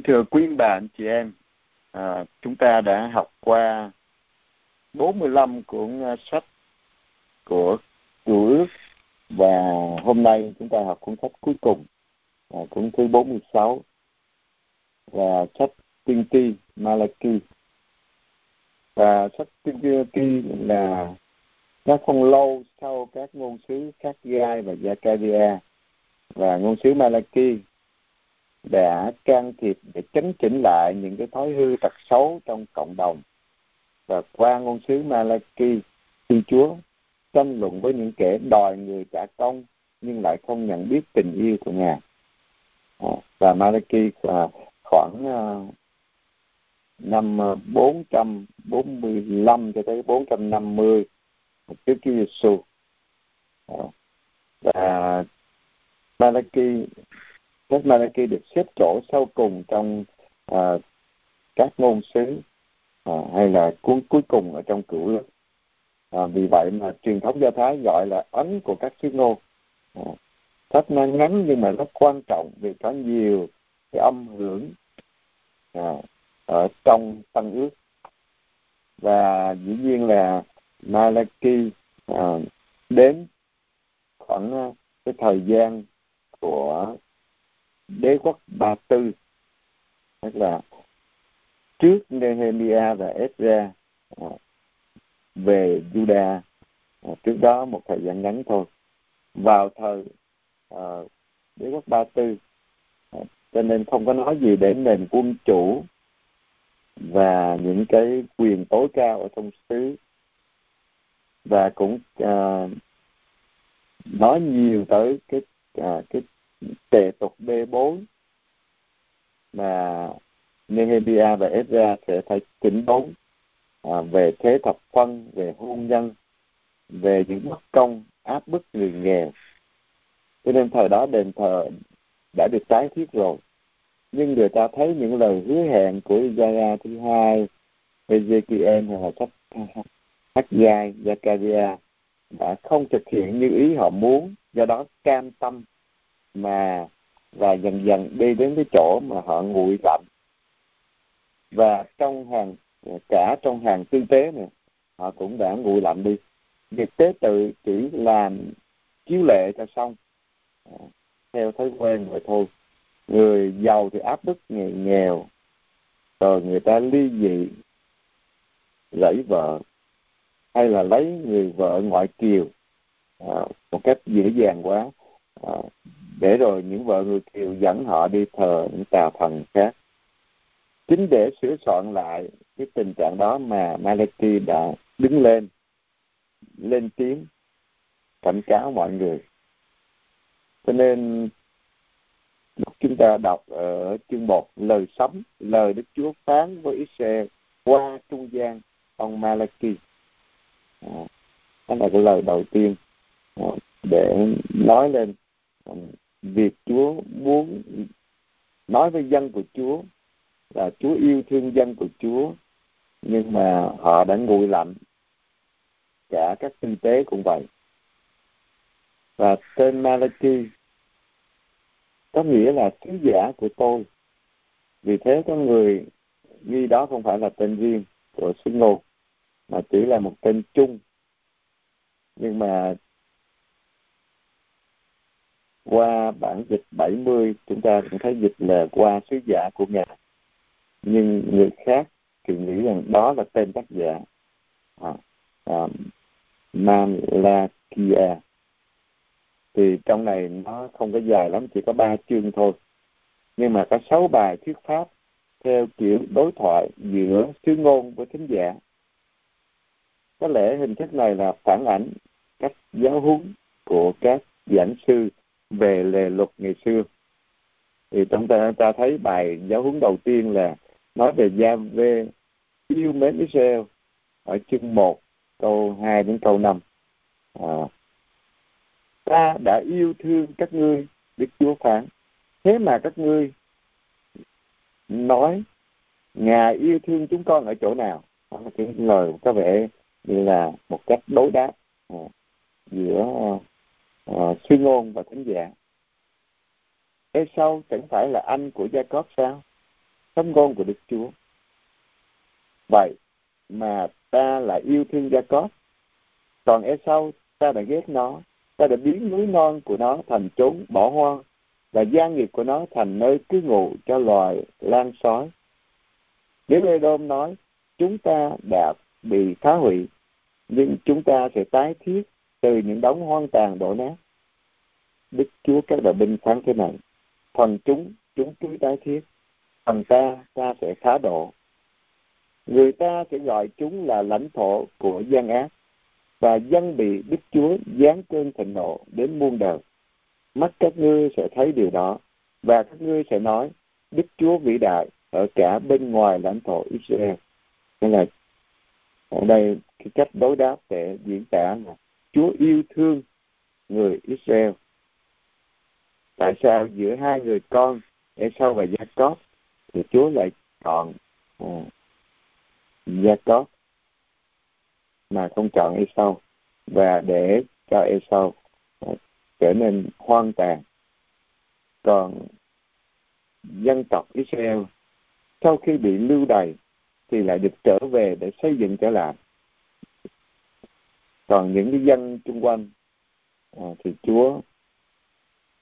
Kính thưa quý bà anh chị em, à, chúng ta đã học qua 45 cuốn à, sách của Cựu ước và hôm nay chúng ta học cuốn sách cuối cùng, à, cuốn thứ 46 và sách Tiên tri Malachi. Và sách Tiên tri là nó không lâu sau các ngôn sứ Khác Gai và Zakaria và ngôn sứ Malachi đã can thiệp, để chấn chỉnh lại những cái thói hư tật xấu trong cộng đồng và qua ngôn sứ Malachi Thiên Chúa tranh luận với những kẻ đòi người trả công, nhưng lại không nhận biết tình yêu của Ngài. À, và Malachi khoảng à, năm à, 445 cho tới 450 trước Chúa Giêsu. và Malachi Sách Malachi được xếp chỗ sau cùng trong uh, các ngôn sứ uh, hay là cuốn cuối cùng ở trong cửu luật. À, vì vậy mà truyền thống do thái gọi là ấn của các sứ ngôn à, sách nó ngắn nhưng mà rất quan trọng vì có nhiều cái âm hưởng à, ở trong tăng ước và dĩ nhiên là Malachi à, đến khoảng à, cái thời gian của đế quốc Ba Tư tức là trước Nehemia và Ezra à, về Juda à, trước đó một thời gian ngắn thôi. Vào thời à, đế quốc Ba Tư cho nên không có nói gì đến nền quân chủ và những cái quyền tối cao ở trong xứ. Và cũng uh, nói nhiều tới cái uh, cái tề tục bê bối mà Nehemia và Ezra sẽ phải chỉnh đốn à, về thế thập phân, về hôn nhân, về những bất công áp bức người nghèo. Cho nên thời đó đền thờ đã được tái thiết rồi. Nhưng người ta thấy những lời hứa hẹn của Isaiah thứ hai, Ezekiel hay là sách Haggai, Zakaria đã không thực hiện như ý họ muốn, do đó cam tâm mà và dần dần đi đến cái chỗ mà họ nguội lạnh. Và trong hàng cả trong hàng tư tế này họ cũng đã nguội lạnh đi. Việc tế tự chỉ làm chiếu lệ cho xong. À, theo thói quen rồi thôi. Người giàu thì áp bức người nghèo rồi người ta ly dị lấy vợ hay là lấy người vợ ngoại kiều. À, một cách dễ dàng quá. À, để rồi những vợ người kiều dẫn họ đi thờ những tà thần khác. Chính để sửa soạn lại cái tình trạng đó mà Malachi đã đứng lên lên tiếng, cảnh cáo mọi người. Cho nên chúng ta đọc ở chương một, lời sống lời Đức Chúa phán với Israel qua trung gian, ông Malachi à, đó là cái lời đầu tiên à, để nói lên việc Chúa muốn nói với dân của Chúa là Chúa yêu thương dân của Chúa, nhưng mà họ đã nguội lạnh cả các kinh tế cũng vậy. Và tên Malachi có nghĩa là sứ giả của tôi. Vì thế có người ghi đó không phải là tên riêng của sứ ngôn mà chỉ là một tên chung. Nhưng mà qua bản dịch 70 chúng ta cũng thấy dịch là qua sứ giả của Ngài nhưng người khác thì nghĩ rằng đó là tên tác giả à, à, Malakia thì trong này nó không có dài lắm chỉ có ba chương thôi. Nhưng mà có sáu bài thuyết pháp theo kiểu đối thoại giữa sứ ngôn với thính giả. Có lẽ hình thức này là phản ảnh cách giáo huấn của các giảng sư về lề luật ngày xưa. Thì chúng ta ta thấy bài giáo huấn đầu tiên là nói về gia vê yêu mến Israel ở chương 1 câu 2 đến câu 5 à, ta đã yêu thương các ngươi Đức Chúa phán. Thế mà các ngươi nói Ngài yêu thương chúng con ở chỗ nào? Đó là cái lời có vẻ như là một cách đối đáp à, giữa Ờ, uh, suy ngôn và thánh giả Ê sau chẳng phải là anh của Gia Cóp sao? tấm ngôn của Đức Chúa. Vậy mà ta lại yêu thương Gia Cóp, còn e sau ta đã ghét nó, ta đã biến núi non của nó thành chốn bỏ hoang và gia nghiệp của nó thành nơi cư ngụ cho loài lan sói. Nếu Edom nói, chúng ta đã bị phá hủy, nhưng chúng ta sẽ tái thiết từ những đống hoang tàn đổ nát. Đức Chúa các đạo binh phán thế này, phần chúng, chúng cứ tái thiết, phần ta, ta sẽ phá đổ. Người ta sẽ gọi chúng là lãnh thổ của gian ác, và dân bị Đức Chúa giáng cơn thịnh nộ đến muôn đời. Mắt các ngươi sẽ thấy điều đó, và các ngươi sẽ nói, Đức Chúa vĩ đại ở cả bên ngoài lãnh thổ Israel. Nên là ở đây cái cách đối đáp để diễn tả là Chúa yêu thương người Israel. Tại sao giữa hai người con Esau và Jacob thì Chúa lại chọn uh, Jacob mà không chọn Esau và để cho Esau uh, trở nên hoang tàn. Còn dân tộc Israel sau khi bị lưu đày thì lại được trở về để xây dựng trở lại còn những cái dân xung quanh à, thì Chúa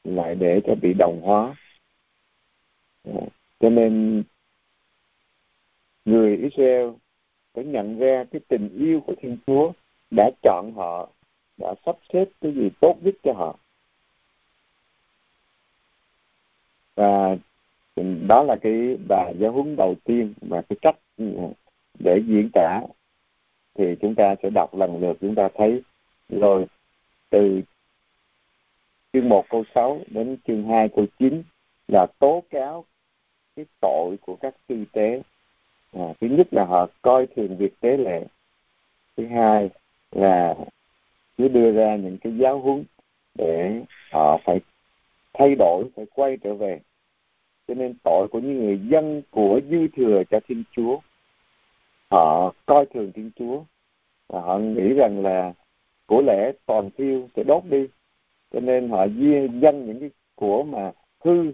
lại để cho bị đồng hóa. À, cho nên người Israel phải nhận ra cái tình yêu của Thiên Chúa đã chọn họ đã sắp xếp cái gì tốt nhất cho họ. Và đó là cái bài giáo huấn đầu tiên và cái cách để diễn tả thì chúng ta sẽ đọc lần lượt chúng ta thấy rồi từ chương 1 câu 6 đến chương 2 câu 9 là tố cáo cái tội của các tư tế. À, thứ nhất là họ coi thường việc tế lệ. Thứ hai là cứ đưa ra những cái giáo huấn để họ phải thay đổi, phải quay trở về. Cho nên tội của những người dân của dư thừa cho Thiên Chúa họ coi thường Thiên Chúa và họ nghĩ rằng là của lễ toàn thiêu sẽ đốt đi. Cho nên họ dân những cái của mà hư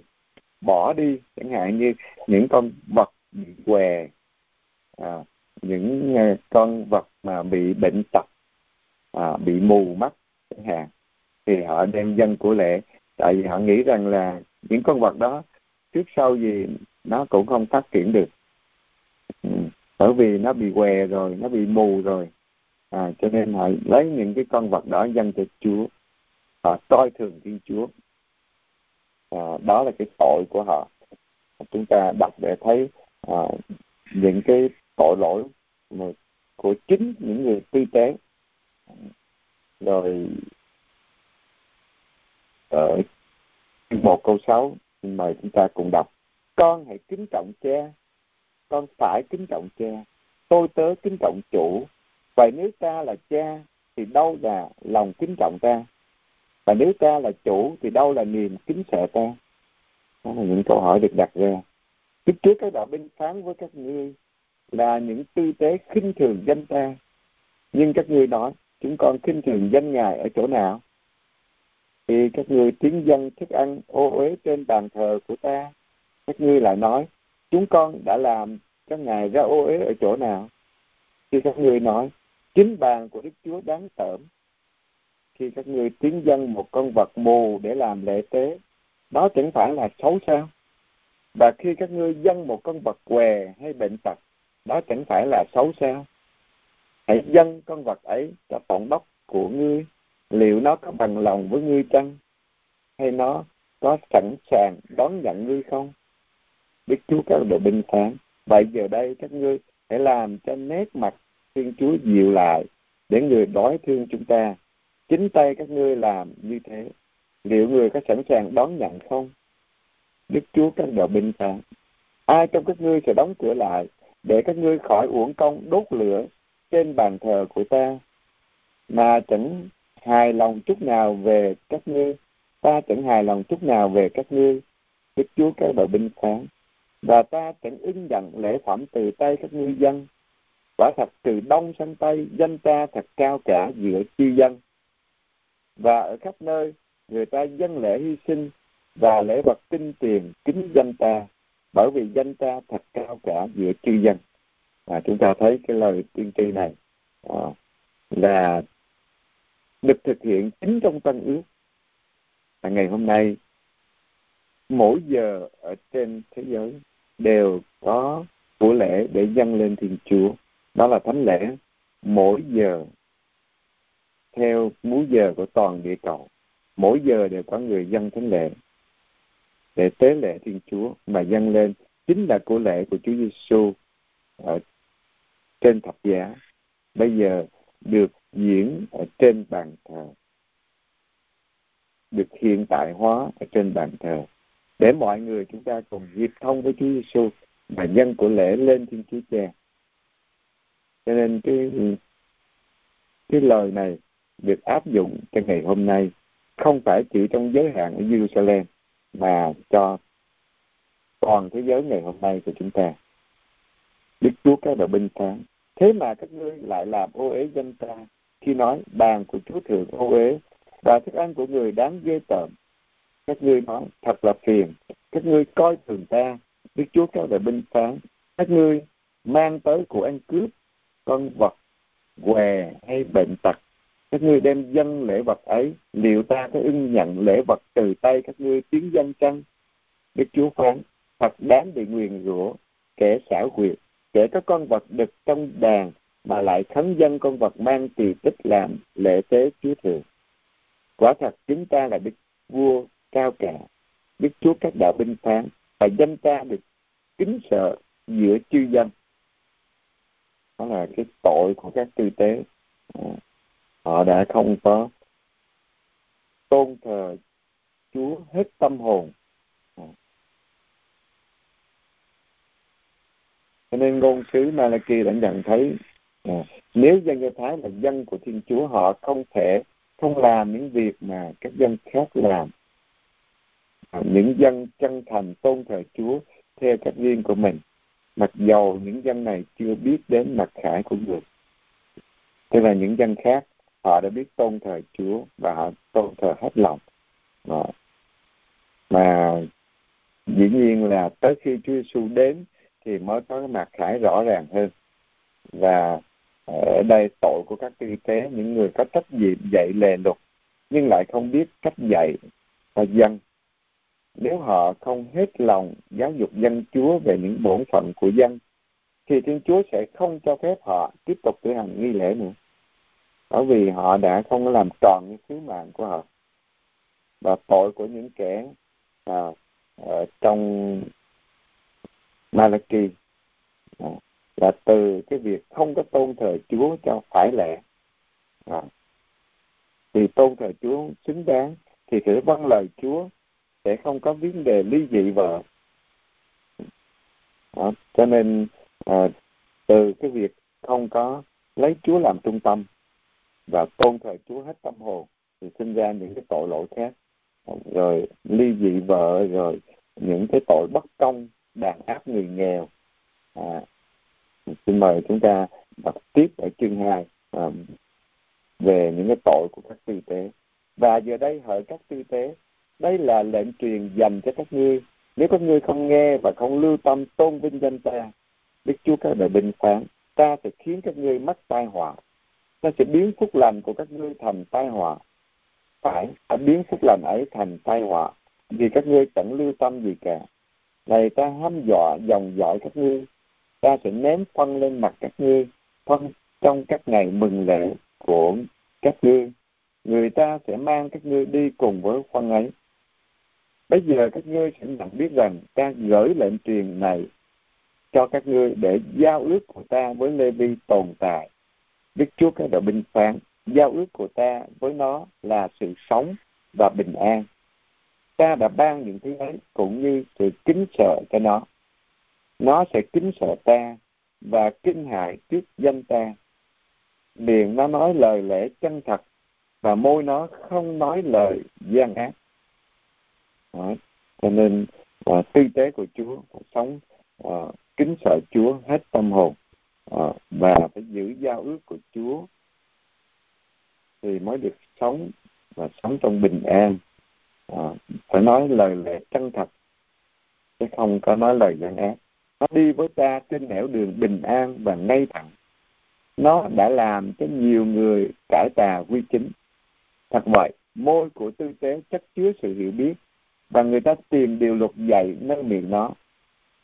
bỏ đi. Chẳng hạn như những con vật bị què à, những à, con vật mà bị bệnh tật à, bị mù mắt chẳng hạn thì họ đem dân của lễ tại vì họ nghĩ rằng là những con vật đó trước sau gì nó cũng không phát triển được. Ừ bởi vì nó bị què rồi nó bị mù rồi. À, cho nên họ lấy những cái con vật đó dâng cho Chúa họ coi thường Thiên Chúa. À, đó là cái tội của họ. Chúng ta đọc để thấy à, những cái tội lỗi của chính những người tư tế. Rồi ở một câu sáu mời chúng ta cùng đọc. Con hãy kính trọng cha con phải kính trọng cha. Tôi tớ kính trọng chủ. Vậy nếu ta là cha, thì đâu là lòng kính trọng ta? Và nếu ta là chủ, thì đâu là niềm kính sợ ta? Đó là những câu hỏi được đặt ra. Trước trước các đạo binh phán với các ngươi là những tư tế khinh thường danh ta. Nhưng các ngươi nói, chúng con khinh thường danh ngài ở chỗ nào? Thì các ngươi tiếng dân thức ăn ô uế trên bàn thờ của ta. Các ngươi lại nói chúng con đã làm các ngài ra ô uế ở chỗ nào? Khi các ngươi nói, chính bàn của đức chúa đáng tởm. Khi các ngươi tiến dân một con vật mù để làm lễ tế, đó chẳng phải là xấu sao? Và khi các ngươi dân một con vật què hay bệnh tật, đó chẳng phải là xấu sao? Hãy dân con vật ấy cho tổng đốc của ngươi, liệu nó có bằng lòng với ngươi chăng? Hay nó có sẵn sàng đón nhận ngươi không? Đức Chúa các đội binh phán vậy giờ đây các ngươi hãy làm cho nét mặt Thiên Chúa dịu lại để người đói thương chúng ta. Chính tay các ngươi làm như thế. Liệu người có sẵn sàng đón nhận không? Đức Chúa các đội binh phán ai trong các ngươi sẽ đóng cửa lại để các ngươi khỏi uổng công đốt lửa trên bàn thờ của ta mà chẳng hài lòng chút nào về các ngươi ta chẳng hài lòng chút nào về các ngươi đức chúa các đội binh phán và ta chẳng ưng nhận lễ phẩm từ tay các ngư dân. Quả thật từ đông sang tây danh ta thật cao cả giữa chư dân. Và ở khắp nơi người ta dân lễ hy sinh và lễ vật tinh tiền kính danh ta bởi vì danh ta thật cao cả giữa chư dân. Và chúng ta thấy cái lời tiên tri này à, là được thực hiện chính trong tân ước. Và ngày hôm nay mỗi giờ ở trên thế giới đều có của lễ để dâng lên thiên chúa. Đó là thánh lễ mỗi giờ, theo múi giờ của toàn địa cầu. Mỗi giờ đều có người dân thánh lễ để tế lễ thiên chúa mà dâng lên. Chính là của lễ của chúa giêsu ở trên thập giá. Bây giờ được diễn ở trên bàn thờ, được hiện tại hóa ở trên bàn thờ để mọi người chúng ta cùng hiệp thông với Chúa Giêsu và nhân của lễ lên Thiên Chúa Cha. Cho nên cái cái lời này được áp dụng cho ngày hôm nay không phải chỉ trong giới hạn ở Jerusalem, mà cho toàn thế giới ngày hôm nay của chúng ta. Đức Chúa các đạo binh phán thế mà các ngươi lại làm ô uế dân ta khi nói bàn của Chúa thượng ô uế và thức ăn của người đáng ghê tởm các ngươi nói thật là phiền. Các ngươi coi thường ta. Đức chúa các đại binh phán. Các ngươi mang tới của ăn cướp, con vật, què hay bệnh tật. Các ngươi đem dân lễ vật ấy, liệu ta có ưng nhận lễ vật từ tay các ngươi tiến dân chăng? Đức chúa phán, thật đáng bị nguyền rủa, kẻ xảo quyệt, kẻ có con vật đực trong đàn mà lại khấn dân con vật mang tỳ tích làm lễ tế chúa thượng quả thật, chúng ta là đức vua cao cả đức chúa các đạo binh phán và danh ta được kính sợ giữa chư dân. Đó là cái tội của các tư tế. Ừ. Họ đã không có tôn thờ chúa hết tâm hồn. Ừ. Cho nên ngôn sứ Malachi đã nhận thấy à, nếu dân Do Thái là dân của Thiên Chúa họ không thể không làm những việc mà các dân khác làm. Ờ, những dân chân thành tôn thờ Chúa theo cách riêng của mình. Mặc dầu những dân này chưa biết đến mặt khải của người. Tức là những dân khác, họ đã biết tôn thờ Chúa và họ tôn thờ hết lòng. Đó. mà dĩ nhiên là tới khi Chúa Giêsu đến thì mới có cái mặt khải rõ ràng hơn. Và ở đây tội của các tư tế những người có trách nhiệm dạy lề luật nhưng lại không biết cách dạy và dân nếu họ không hết lòng giáo dục dân Chúa về những bổn phận của dân, thì Thiên Chúa sẽ không cho phép họ tiếp tục cử hành nghi lễ nữa. Bởi vì họ đã không làm tròn những sứ mạng của họ. Và tội của những kẻ à, ở trong Malachi à, là từ cái việc không có tôn thờ Chúa cho phải lẽ. À, thì tôn thờ Chúa xứng đáng thì phải vâng lời Chúa sẽ không có vấn đề ly dị vợ đó. cho nên à, từ cái việc không có lấy Chúa làm trung tâm và tôn thờ Chúa hết tâm hồn thì sinh ra những cái tội lỗi khác rồi ly dị vợ rồi những cái tội bất công đàn áp người nghèo à, xin mời chúng ta đọc tiếp ở chương 2 à, về những cái tội của các tư tế và giờ đây hỡi các tư tế đây là lệnh truyền dành cho các ngươi. Nếu các ngươi không nghe và không lưu tâm tôn vinh danh ta, đức chúa các đời bình phán, ta sẽ khiến các ngươi mắc tai họa. Ta sẽ biến phúc lành của các ngươi thành tai họa. Phải, ta biến phúc lành ấy thành tai họa, vì các ngươi chẳng lưu tâm gì cả. Này ta hăm dọa, dòng dõi các ngươi. Ta sẽ ném phân lên mặt các ngươi, phân trong các ngày mừng lễ của các ngươi. Người ta sẽ mang các ngươi đi cùng với phân ấy bây giờ các ngươi sẽ nhận biết rằng ta gửi lệnh truyền này cho các ngươi để giao ước của ta với Lê Vi tồn tại. Đức Chúa các đạo binh phán, giao ước của ta với nó là sự sống và bình an. Ta đã ban những thứ ấy cũng như sự kính sợ cho nó. Nó sẽ kính sợ ta và kinh hại trước danh ta. Miệng nó nói lời lẽ chân thật và môi nó không nói lời gian ác. Đó. cho nên à, tư tế của Chúa phải sống à, kính sợ Chúa hết tâm hồn à, và phải giữ giao ước của Chúa thì mới được sống và sống trong bình an. À, phải nói lời lẽ chân thật chứ không có nói lời gian ác. Nó đi với ta trên nẻo đường bình an và ngay thẳng. Nó đã làm cho nhiều người cải tà quy chính. Thật vậy môi của tư tế chất chứa sự hiểu biết và người ta tìm điều luật dạy nơi miệng nó.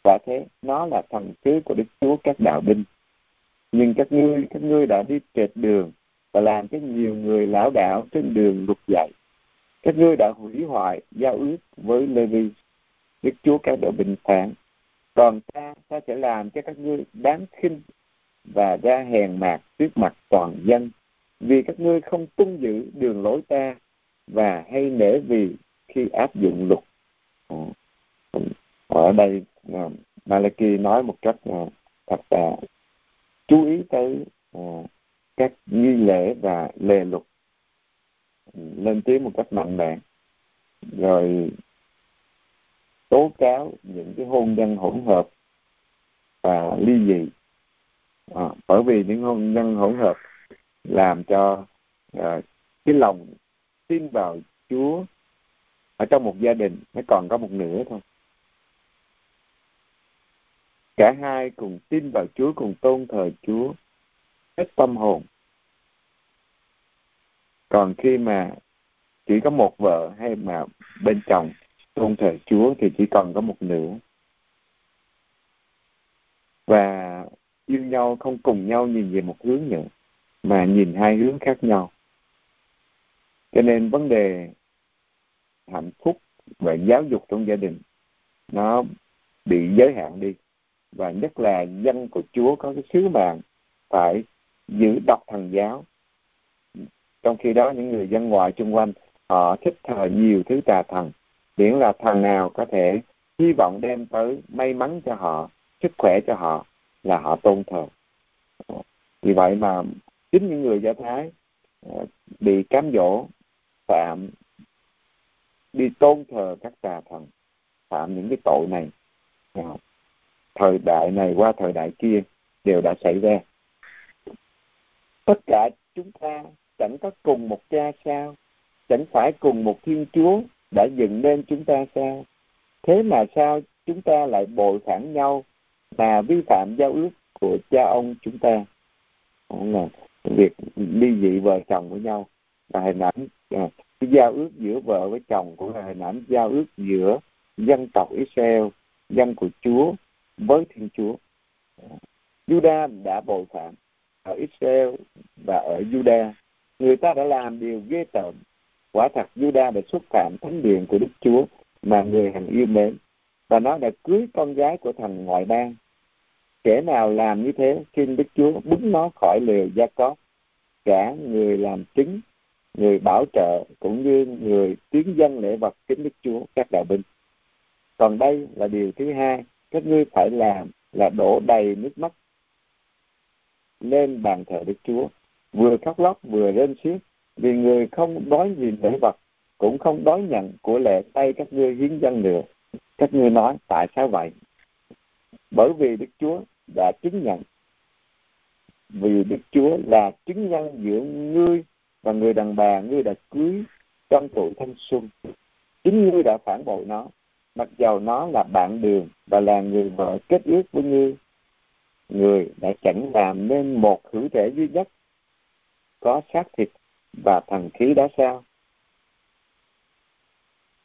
Và thế, nó là thần sứ của đức chúa các đạo binh. Nhưng các ngươi các ngươi đã đi trệt đường và làm cho nhiều người lão đảo trên đường luật dạy. Các ngươi đã hủy hoại, giao ước với lê vi đức chúa các đạo binh phán. Còn ta ta sẽ làm cho các ngươi đáng khinh và ra hèn mạc trước mặt toàn dân. Vì các ngươi không tuân giữ đường lối ta và hay nể vì khi áp dụng luật. Ừ. Ở đây à, Malachi nói một cách à, thật là chú ý tới à, các nghi lễ và lề luật. Ừ, lên tiếng một cách mạnh mẽ. Rồi tố cáo những cái hôn nhân hỗn hợp và ly dị. À, bởi vì những hôn nhân hỗn hợp làm cho à, cái lòng tin vào Chúa ở trong một gia đình, nó còn có một nửa thôi. Cả hai cùng tin vào Chúa, cùng tôn thờ Chúa hết tâm hồn. Còn khi mà chỉ có một vợ hay mà bên chồng tôn thờ Chúa thì chỉ còn có một nửa. Và yêu nhau, không cùng nhau nhìn về một hướng nữa, mà nhìn hai hướng khác nhau. Cho nên vấn đề hạnh phúc và giáo dục trong gia đình, nó bị giới hạn đi. Và nhất là dân của Chúa có cái sứ mạng phải giữ độc thần giáo. Trong khi đó, những người dân ngoại xung quanh, họ thích thờ nhiều thứ tà thần. Miễn là thần nào có thể hy vọng đem tới may mắn cho họ, sức khỏe cho họ, là họ tôn thờ. Vì vậy mà chính những người do thái ờ, bị cám dỗ phạm đi tôn thờ các tà thần, phạm những cái tội này. Thời đại này qua thời đại kia đều đã xảy ra. Tất cả chúng ta chẳng có cùng một cha sao? Chẳng phải cùng một thiên chúa đã dựng nên chúng ta sao? Thế mà sao chúng ta lại bội phản nhau mà vi phạm giao ước của cha ông chúng ta? Là việc ly dị vợ chồng với nhau là hình ảnh à, cái giao ước giữa vợ với chồng cũng là hình ảnh giao ước giữa dân tộc Israel, dân của Chúa với Thiên Chúa. Judah đã bội phạm ở Israel và ở Judah người ta đã làm điều ghê tởm. Quả thật Judah đã xúc phạm thánh điện của Đức Chúa mà người hằng yêu mến. Và nó đã cưới con gái của thằng ngoại bang. Kẻ nào làm như thế xin Đức Chúa bứng nó khỏi lều gia có cả người làm chứng người bảo trợ cũng như người tiến dân lễ vật kính Đức Chúa các đạo binh. Còn đây là điều thứ hai, các ngươi phải làm là đổ đầy nước mắt lên bàn thờ Đức Chúa. Vừa khóc lóc vừa rên xiết, vì người không đói gì lễ vật, cũng không đói nhận của lệ tay các ngươi hiến dân nữa. Các ngươi nói, tại sao vậy? Bởi vì Đức Chúa đã chứng nhận. Vì Đức Chúa là chứng nhân giữa ngươi và người đàn bà ngươi đã cưới trong tuổi thanh xuân, chính ngươi đã phản bội nó. Mặc dầu nó là bạn đường và là người vợ kết ước với ngươi, người đã chẳng làm nên một hữu thể duy nhất, có xác thịt và thần khí đó sao?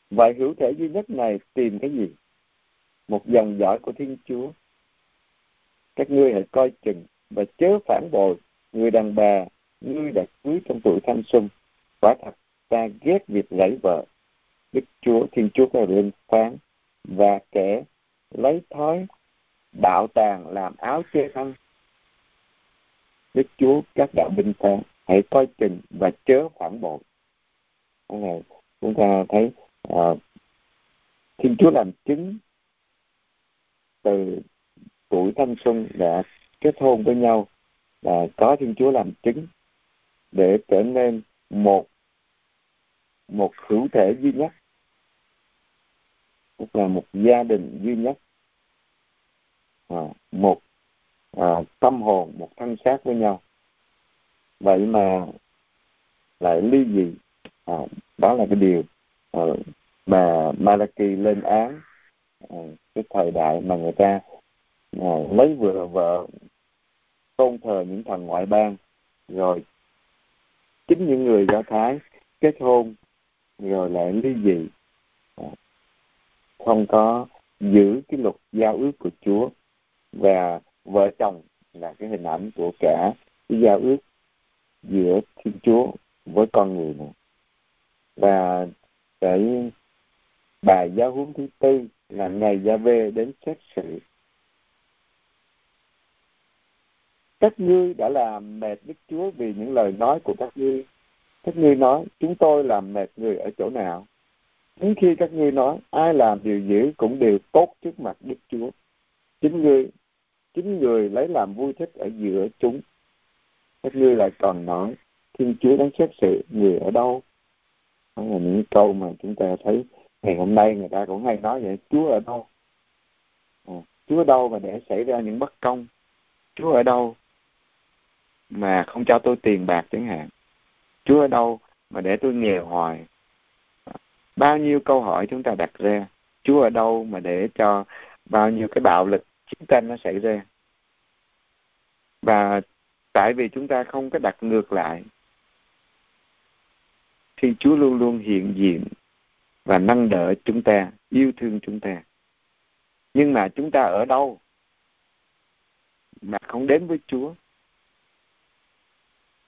Vậy hữu thể duy nhất này tìm cái gì? Một dòng dõi của thiên chúa. Các ngươi hãy coi chừng và chớ phản bội người đàn bà ngươi đã cưới trong tuổi thanh xuân. Quả thật ta ghét việc lấy vợ. Đức chúa thiên chúa có lên phán và kẻ lấy thói bạo tàng làm áo che thân. Đức chúa các đạo binh phán hãy coi chừng và chớ phản bội. Cái này chúng ta thấy uh, thiên chúa làm chứng từ tuổi thanh xuân đã kết hôn với nhau và có thiên chúa làm chứng để trở nên một một hữu thể duy nhất tức là một gia đình duy nhất. À, một à, tâm hồn một thân xác với nhau. Vậy mà lại ly dị à, đó là cái điều à, mà Malachi lên án à, cái thời đại mà người ta à, lấy vừa vợ tôn thờ những thần ngoại bang rồi chính những người do thái kết hôn rồi lại ly dị à, không có giữ cái luật giao ước của Chúa. Và vợ chồng là cái hình ảnh của cả cái giao ước giữa Thiên Chúa với con người này. Và cái bài giáo huấn thứ tư là ngày gia vê đến xét xử các ngươi đã làm mệt Đức Chúa vì những lời nói của các ngươi. Các ngươi nói chúng tôi làm mệt người ở chỗ nào? Đến khi các ngươi nói ai làm điều dữ cũng đều tốt trước mặt Đức Chúa. Chính ngươi chính người lấy làm vui thích ở giữa chúng. Các ngươi lại còn nói thiên chúa đang xét xử người ở đâu? Đó là những câu mà chúng ta thấy ngày hôm nay người ta cũng hay nói vậy chúa ở đâu? À, chúa ở đâu mà để xảy ra những bất công? Chúa ở đâu mà không cho tôi tiền bạc chẳng hạn chúa ở đâu mà để tôi nghèo hoài bao nhiêu câu hỏi chúng ta đặt ra chúa ở đâu mà để cho bao nhiêu cái bạo lực chiến tranh nó xảy ra và tại vì chúng ta không có đặt ngược lại thì Chúa luôn luôn hiện diện và nâng đỡ chúng ta, yêu thương chúng ta. Nhưng mà chúng ta ở đâu mà không đến với Chúa?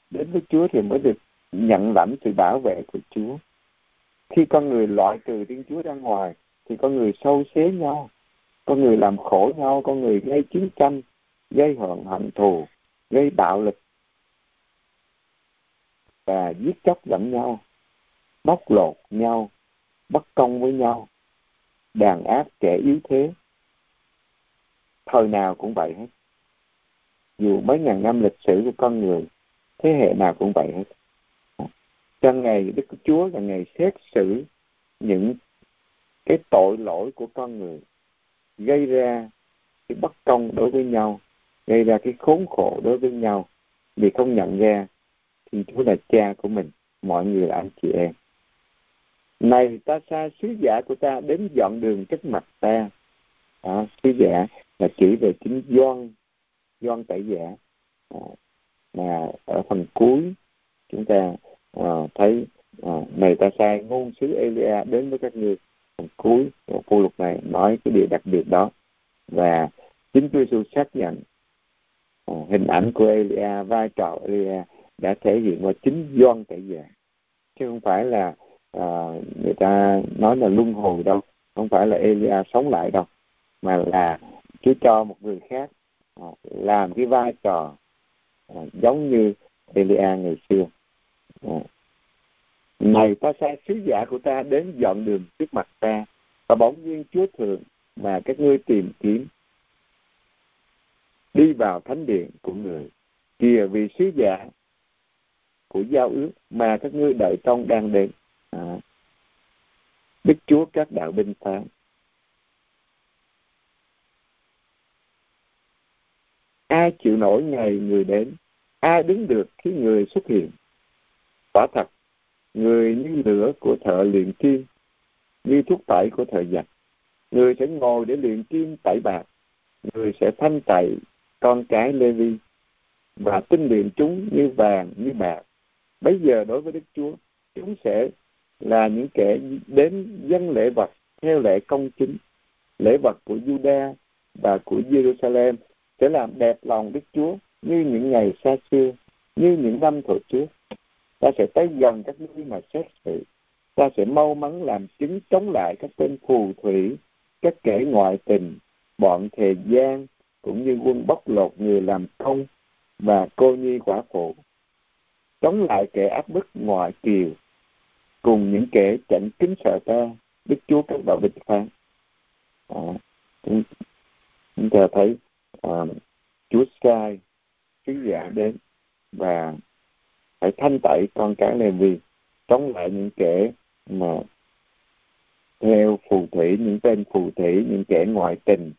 Đến với Chúa thì mới được nhận lãnh sự bảo vệ của Chúa. Khi con người loại trừ Thiên Chúa ra ngoài thì con người sâu xé nhau, con người làm khổ nhau, con người gây chiến tranh, gây hận hận thù, gây bạo lực và giết chóc lẫn nhau, bóc lột nhau, bất công với nhau, đàn áp kẻ yếu thế. Thời nào cũng vậy hết. Dù mấy ngàn năm lịch sử của con người, thế hệ nào cũng vậy hết. trong ngày Đức Chúa là ngày xét xử những cái tội lỗi của con người gây ra cái bất công đối với nhau gây ra cái khốn khổ đối với nhau. Vì không nhận ra thì Chúa là cha của mình mọi người là anh chị em. Này ta xa sứ giả của ta đến dọn đường trước mặt ta. À, sứ giả là chỉ về chính doan doan tẩy giả. À, mà ở phần cuối chúng ta uh, thấy uh, này ta sai ngôn sứ Elia đến với các ngươi. Phần cuối ờ, của phụ lục này nói cái điều đặc biệt đó. Và chính Chúa Giêsu xác nhận uh, hình ảnh của Elia vai trò Elia đã thể hiện qua chính doan tại già chứ không phải là uh, người ta nói là luân hồi đâu không phải là Elia sống lại đâu mà là Chúa cho một người khác uh, làm cái vai trò à, giống như Elia ngày xưa à. này ta sai sứ giả của ta đến dọn đường trước mặt ta và bỗng nhiên Chúa thường mà các ngươi tìm kiếm đi vào thánh điện của người kìa vì sứ giả của giao ước mà các ngươi đợi trong đang đến à. đức chúa các đạo binh phán ai chịu nổi ngày người đến ai đứng được khi người xuất hiện quả thật người như lửa của thợ luyện kim như thuốc tẩy của thợ giặt người sẽ ngồi để luyện kim tẩy bạc người sẽ thanh tẩy con cái Lê Vi và tinh luyện chúng như vàng như bạc. Bây giờ đối với Đức Chúa, chúng sẽ là những kẻ đến dân lễ vật theo lễ công chính. Lễ vật của Juda và của Jerusalem sẽ làm đẹp lòng Đức Chúa như những ngày xa xưa, như những năm thuở trước. Ta sẽ tới gần các nơi mà xét xử. Ta sẽ mau mắn làm chứng chống lại các tên phù thủy, các kẻ ngoại tình, bọn thề gian, cũng như quân bóc lột người làm công và cô nhi quả phụ chống lại kẻ áp bức ngoại kiều cùng những kẻ chẳng kính sợ ta đức chúa các đạo vinh phán à, chúng ta thấy à, chúa sai sứ giả đến và phải thanh tẩy con cái lê vi chống lại những kẻ mà theo phù thủy những tên phù thủy những kẻ ngoại tình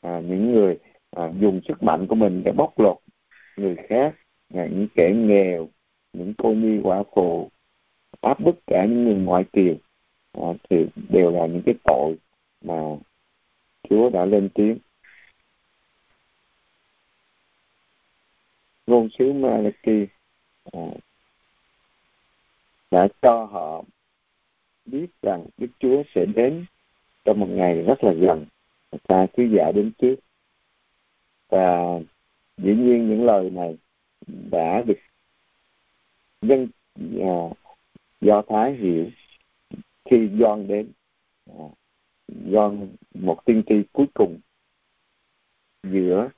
à, những người à, dùng sức mạnh của mình để bóc lột người khác à, những kẻ nghèo những cô nhi quả phụ áp bức cả những người ngoại kiều à, thì đều là những cái tội mà Chúa đã lên tiếng. Ngôn sứ Malachi à, đã cho họ biết rằng Đức Chúa sẽ đến trong một ngày rất là gần. Ta cứ giả đến trước. Và dĩ nhiên những lời này đã được dân à, do thái hiểu khi John đến. Uh, một tiên tri cuối cùng giữa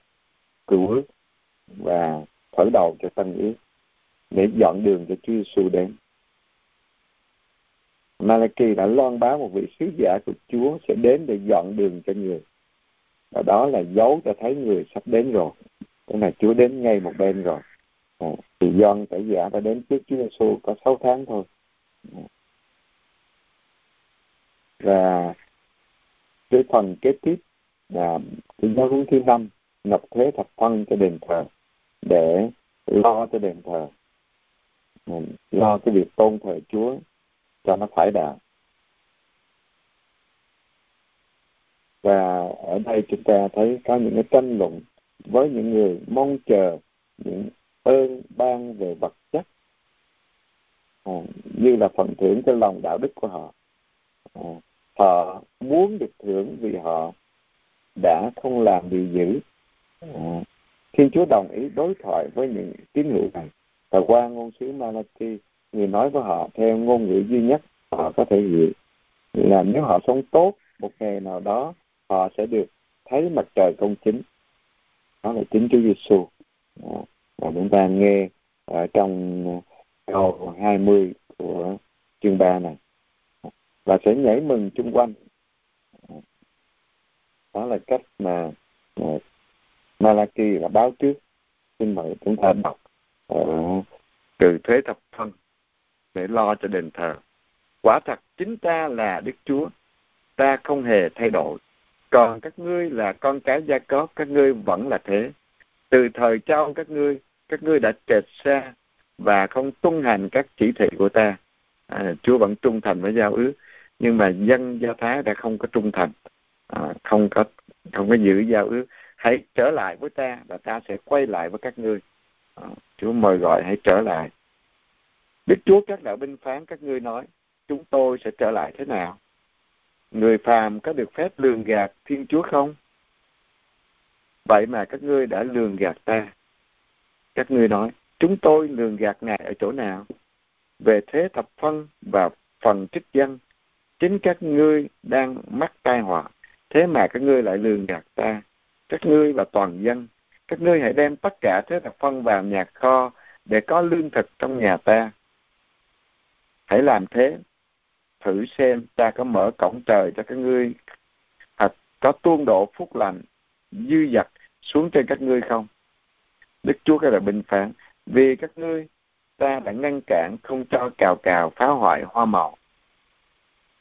cựu ước và khởi đầu cho tân ước để dọn đường cho Chúa Giêsu đến. Malachi đã loan báo một vị sứ giả của Chúa sẽ đến để dọn đường cho người. Và đó là dấu cho thấy người sắp đến rồi. Tức là Chúa đến ngay một bên rồi. À, thì Gioan tẩy giả đã đến trước Chúa Giêsu có 6 tháng thôi. Và cái phần kế tiếp là cái giáo huấn thứ năm nộp thuế thập phân cho đền thờ để lo cho đền thờ. Lo cái việc tôn thờ Chúa cho nó phải đạo và ở đây chúng ta thấy có những cái tranh luận với những người mong chờ những ơn ban về vật chất à, như là phần thưởng cho lòng đạo đức của họ. À, họ muốn được thưởng vì họ đã không làm điều dữ. À, Thiên Chúa đồng ý đối thoại với những tín hữu này, và qua ngôn sứ Malachi người nói với họ theo ngôn ngữ duy nhất, họ có thể hiểu là nếu họ sống tốt một ngày nào đó, họ sẽ được thấy mặt trời công chính. Đó là chính Chúa Giêsu và chúng ta nghe ở trong câu 20 của chương 3 này. Và sẽ nhảy mừng chung quanh. Đó là cách mà à, Malachi là báo trước. Xin mời chúng ta đọc ờ, uh, trừ thuế thập phân để lo cho đền thờ. Quả thật chính ta là đức chúa. Ta không hề thay đổi. Còn các ngươi là con cái gia cóp các ngươi vẫn là thế. Từ thời cho các ngươi các ngươi đã trệt xa và không tuân hành các chỉ thị của ta. À, chúa vẫn trung thành với giao ước nhưng mà dân do thái đã không có trung thành. À, không có không có giữ giao ước hãy trở lại với ta và ta sẽ quay lại với các ngươi. À, chúa mời gọi hãy trở lại. Đức chúa các đạo binh phán các ngươi nói chúng tôi sẽ trở lại thế nào? Người phàm có được phép lường gạt thiên chúa không? Vậy mà các ngươi đã lường gạt ta. Các ngươi nói chúng tôi lường gạt ngài ở chỗ nào? Về thế thập phân và phần trích dân chính các ngươi đang mắc tai họa thế mà các ngươi lại lường gạt ta các ngươi và toàn dân, các ngươi hãy đem tất cả thế thập phân vào nhà kho để có lương thực trong nhà ta. Hãy làm thế, thử xem ta có mở cổng trời cho các ngươi, hoặc có tuôn độ phúc lành, dư dật xuống trên các ngươi không? Đức chúa các là bình phán, vì các ngươi, ta đã ngăn cản không cho cào cào phá hoại hoa màu.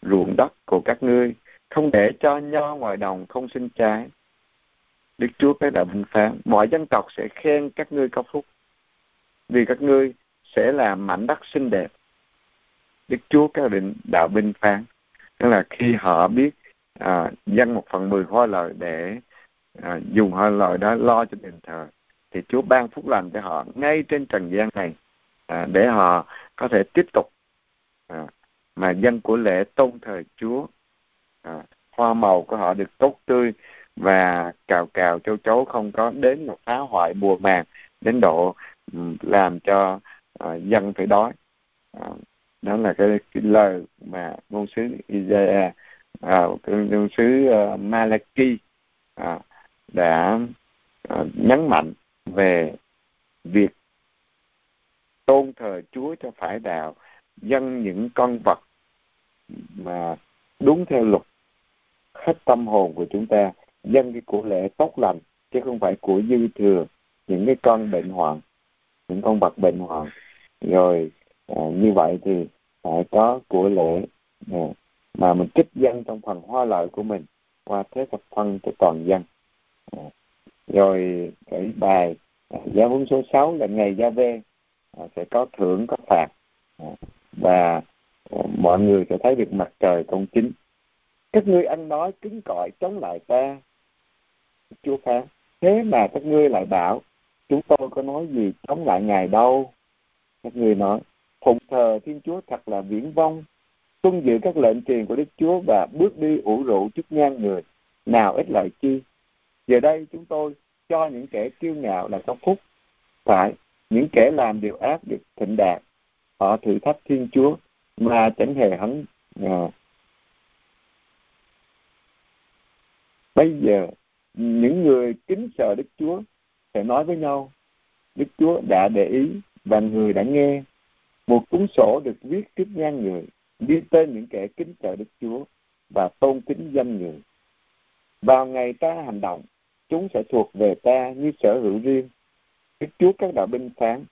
Ruộng đất của các ngươi không để cho nho ngoài đồng không sinh trái. Đức Chúa các đạo bình phán. Mọi dân tộc sẽ khen các ngươi có phúc vì các ngươi sẽ làm mảnh đất xinh đẹp. Đức Chúa các định đạo binh phán. Tức là khi họ biết à, dân một phần mười hoa lợi để à, dùng hoa lợi đó lo cho đền thờ thì Chúa ban phúc lành cho họ ngay trên trần gian này à, để họ có thể tiếp tục à, mà dân của lễ tôn thờ Chúa à, hoa màu của họ được tốt tươi và cào cào châu chấu không có đến một phá hoại mùa màng đến độ ừ, làm cho uh, dân phải đói. Uh, đó là cái, cái lời mà ngôn sứ Isaiah uh, ngôn sứ uh, Malachi uh, đã uh, nhấn mạnh về việc tôn thờ Chúa cho phải đạo dân những con vật mà đúng theo luật hết tâm hồn của chúng ta dân cái của lễ tốt lành chứ không phải của dư thừa những cái con bệnh hoạn những con vật bệnh hoạn. Rồi à, như vậy thì phải có của lễ à, mà mình trích dân trong phần hoa lợi của mình qua thế thập phân cho toàn dân. À, rồi cái bài à, giáo huấn số 6 là ngày gia vê à, sẽ có thưởng có phạt. À, và à, mọi người sẽ thấy được mặt trời công chính. Các ngươi ăn nói cứng cỏi chống lại ta chúa phán. Thế mà các ngươi lại bảo, chúng tôi có nói gì chống lại ngài đâu? Các ngươi nói, phụng thờ thiên chúa thật là viễn vong tuân giữ các lệnh truyền của đức chúa và bước đi ủ rũ trước nhan người. Nào ít lợi chi? Giờ đây chúng tôi cho những kẻ kiêu ngạo là có phúc. Phải, những kẻ làm điều ác được thịnh đạt họ thử thách thiên chúa mà chẳng hề hắn à. bây giờ những người kính sợ đức chúa sẽ nói với nhau đức chúa đã để ý và người đã nghe. Một cuốn sổ được viết trước ngang người ghi tên những kẻ kính sợ đức chúa và tôn kính danh người. Vào ngày ta hành động chúng sẽ thuộc về ta như sở hữu riêng. Đức chúa các đạo binh phán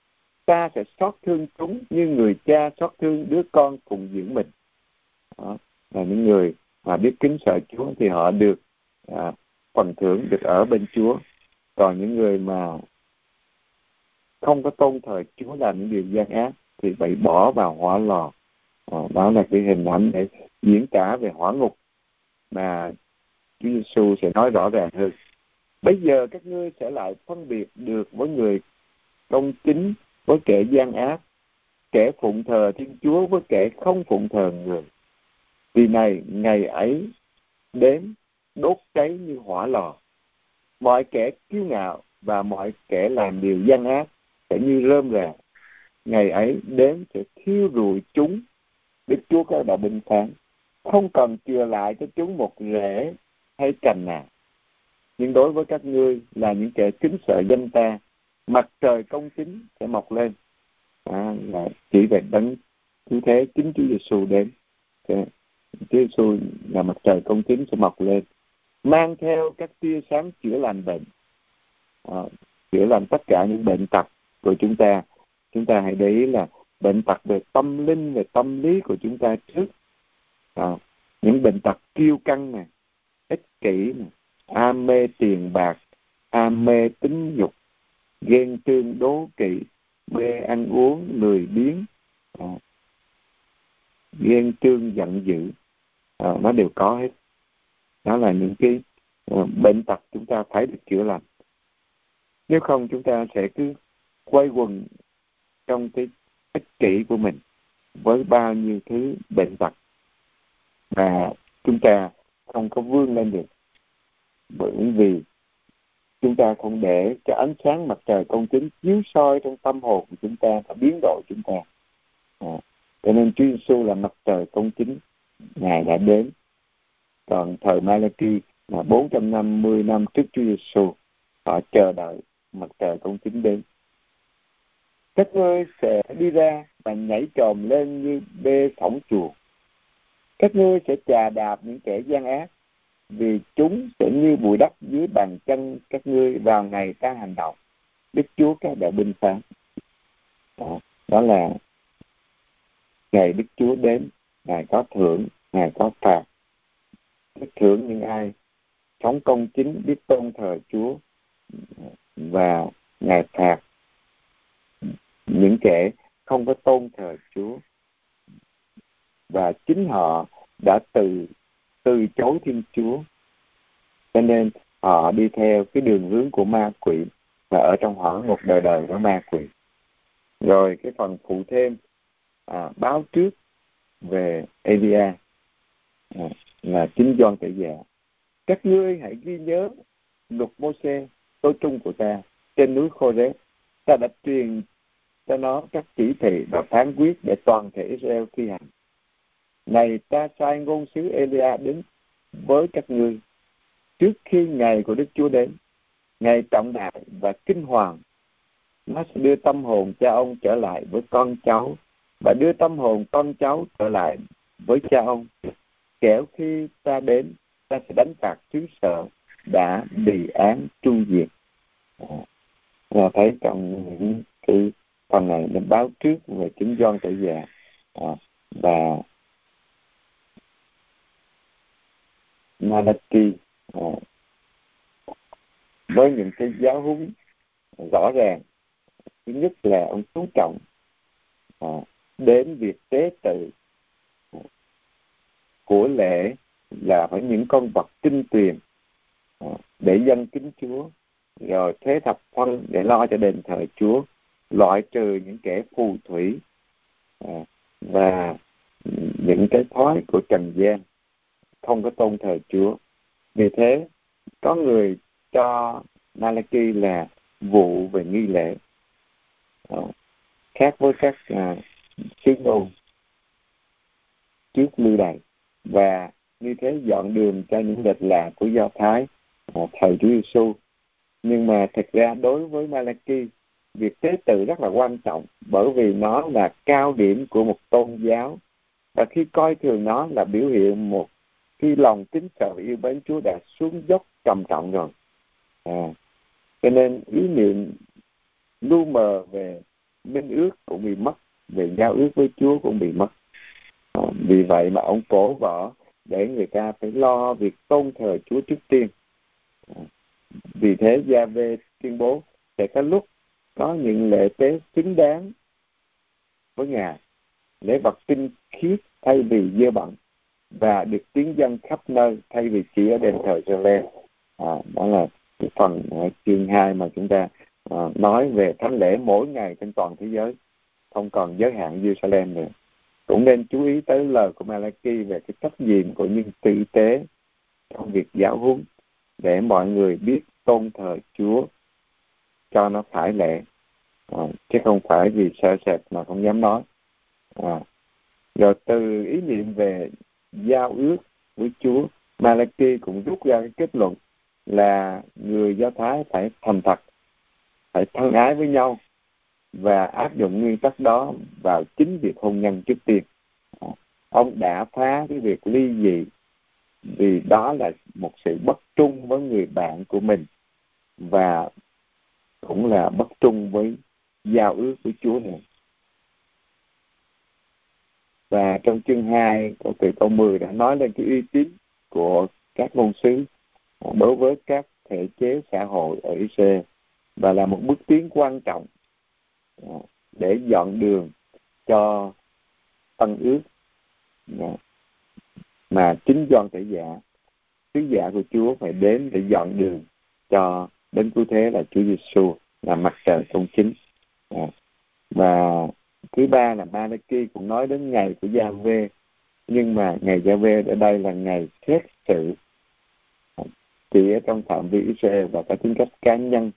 ta sẽ xót thương chúng như người cha xót thương đứa con cùng dưỡng mình. Đó là những người mà biết kính sợ chúa thì họ được à, phần thưởng được ở bên chúa. Còn những người mà không có tôn thờ chúa làm những điều gian ác thì bị bỏ vào hỏa lò. À, đó là cái hình ảnh để diễn tả về hỏa ngục mà Chúa Giêsu sẽ nói rõ ràng hơn. Bây giờ các ngươi sẽ lại phân biệt được với người công chính với kẻ gian ác kẻ phụng thờ thiên chúa với kẻ không phụng thờ người. Vì này ngày ấy đến đốt cháy như hỏa lò. Mọi kẻ kiêu ngạo và mọi kẻ làm điều gian ác sẽ như rơm rạ ngày ấy đến sẽ thiêu rụi chúng. Đức chúa các đạo binh phán không cần chừa lại cho chúng một rễ hay cành nào. Nhưng đối với các ngươi là những kẻ kính sợ danh ta mặt trời công chính sẽ mọc lên. À, là chỉ về đấng cứ thế chính Chúa Giêsu đến. Chúa Giêsu là mặt trời công chính sẽ mọc lên mang theo các tia sáng chữa lành bệnh à, chữa lành tất cả những bệnh tật của chúng ta. Chúng ta hãy để ý là bệnh tật về tâm linh về tâm lý của chúng ta trước. À, những bệnh tật kiêu căng này ích kỷ này am mê tiền bạc am mê tính dục ghen tương đố kỵ mê ăn uống lười biếng à, ghen tương giận dữ. À, nó đều có hết đó là những cái uh, bệnh tật chúng ta phải được chữa lành. Nếu không chúng ta sẽ cứ quay quần trong cái ích kỷ của mình với bao nhiêu thứ bệnh tật và chúng ta không có vươn lên được. Bởi vì chúng ta không để cho ánh sáng mặt trời công chính chiếu soi trong tâm hồn của chúng ta và biến đổi chúng ta. À, cho nên Chúa Giêsu là mặt trời công chính ngài đã đến còn thời Malachi là 450 năm trước Chúa Giêsu họ chờ đợi mặt trời công chính đến. Các ngươi sẽ đi ra và nhảy trồm lên như bê phỏng chuồng các ngươi sẽ chà đạp những kẻ gian ác vì chúng sẽ như bụi đất dưới bàn chân các ngươi vào ngày ta hành động. Đức chúa các đại binh phán. Đó, đó là ngày đức chúa đến ngài có thưởng ngài có phạt thưởng những ai sống công chính biết tôn thờ chúa và ngài phạt. Những kẻ không có tôn thờ chúa và chính họ đã từ từ chối thiên chúa. Cho nên họ đi theo cái đường hướng của ma quỷ và ở trong họ một đời đời của ma quỷ. Rồi cái phần phụ thêm à, báo trước về Elia. À, là chính Doan kể Dạ các ngươi hãy ghi nhớ luật Mô-xê tối trung của ta trên núi Khô Rét ta đã truyền cho nó các chỉ thị và phán quyết để toàn thể Israel thi hành. Này ta sai ngôn sứ Elia đến với các ngươi. Trước khi ngày của Đức Chúa đến, ngày trọng đại và kinh hoàng, nó sẽ đưa tâm hồn cha ông trở lại với con cháu và đưa tâm hồn con cháu trở lại với cha ông. Kẻo khi ta đến, ta sẽ đánh phạt xứ sở đã bị án tru diệt. Dạ. và thấy trong những cái phần này nó báo trước về chứng Doan Tử Già à, dạ. và Malachi à, dạ, với những cái giáo huấn rõ ràng thứ nhất là ông chú trọng à, đến việc tế tự của lễ là phải những con vật tinh tuyền à, để dân kính Chúa. Rồi thế thập phân để lo cho đền thờ Chúa loại trừ những kẻ phù thủy à, và những cái thói của trần gian không có tôn thờ Chúa. Vì thế có người cho Malachi là vụ về nghi lễ à, khác với các à, sứ ngôn trước lưu đày và như thế dọn đường cho những lịch lạc của do thái à, thời Chúa Giêsu nhưng mà thật ra đối với Malachi việc tế tự rất là quan trọng bởi vì nó là cao điểm của một tôn giáo. Và khi coi thường nó là biểu hiện một khi lòng kính sợ yêu mến Chúa đã xuống dốc trầm trọng rồi. À, cho nên ý niệm lu mờ về minh ước cũng bị mất về giao ước với Chúa cũng bị mất. Ờ, vì vậy mà ông cổ võ để người ta phải lo việc tôn thờ Chúa trước tiên. Ờ, vì thế gia vê tuyên bố sẽ có lúc có những lễ tế xứng đáng với ngài lễ vật tinh khiết thay vì dơ bẩn và được tiến dân khắp nơi thay vì chỉ ở đền thờ cho lên à, đó là cái phần uh, chương 2 mà chúng ta uh, nói về thánh lễ mỗi ngày trên toàn thế giới không còn giới hạn Jerusalem nữa cũng nên chú ý tới lời của Malachi về cái trách nhiệm của những tử tế trong việc giáo huấn để mọi người biết tôn thờ Chúa cho nó phải lệ. À, chứ không phải vì sợ sệt mà không dám nói. À, rồi từ ý niệm về giao ước với Chúa Malachi cũng rút ra cái kết luận là người Do Thái phải thành thật phải thân ái với nhau và áp dụng nguyên tắc đó vào chính việc hôn nhân trước tiên à, ông đã phá cái việc ly dị vì đó là một sự bất trung với người bạn của mình và cũng là bất trung với giao ước với Chúa này. Và trong chương 2, câu từ câu 10 đã nói lên cái uy tín của các ngôn sứ đối với các thể chế xã hội ở Israel và là một bước tiến quan trọng để dọn đường cho tân ước. Dạ. Mà chính Doan Thể giả, sứ giả của Chúa phải đến để dọn đường cho đến cứu thế là Chúa Giêsu là mặt trời công chính dạ. và thứ ba là Malachi cũng nói đến ngày của Gia Vê nhưng mà ngày Gia Vê ở đây là ngày xét xử. Dạ. Chỉ ở trong phạm vi Israel và có tính cách cá nhân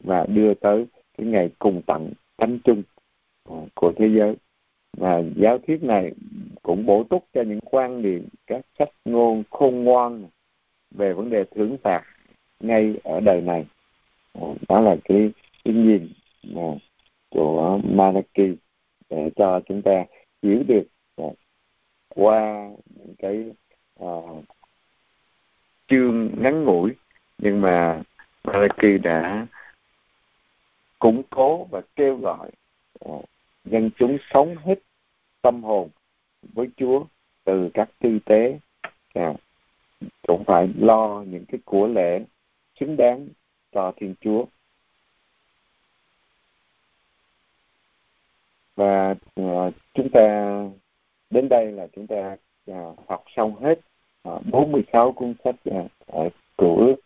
và đưa tới cái ngày cùng tận thánh chung của thế giới. Và giáo thuyết này cũng bổ túc cho những quan niệm các sách ngôn khôn ngoan về vấn đề thưởng phạt ngay ở đời này. Đó là cái, cái nhìn của Malachi để cho chúng ta hiểu được qua những cái uh, chương ngắn ngủi. Nhưng mà Malachi đã củng cố và kêu gọi nhân dân chúng sống hết tâm hồn với Chúa từ các tư tế. À, cũng phải lo những cái của lễ xứng đáng cho Thiên Chúa. Và uh, chúng ta đến đây là chúng ta uh, học xong hết uh, 46 cuốn sách uh, ở ước.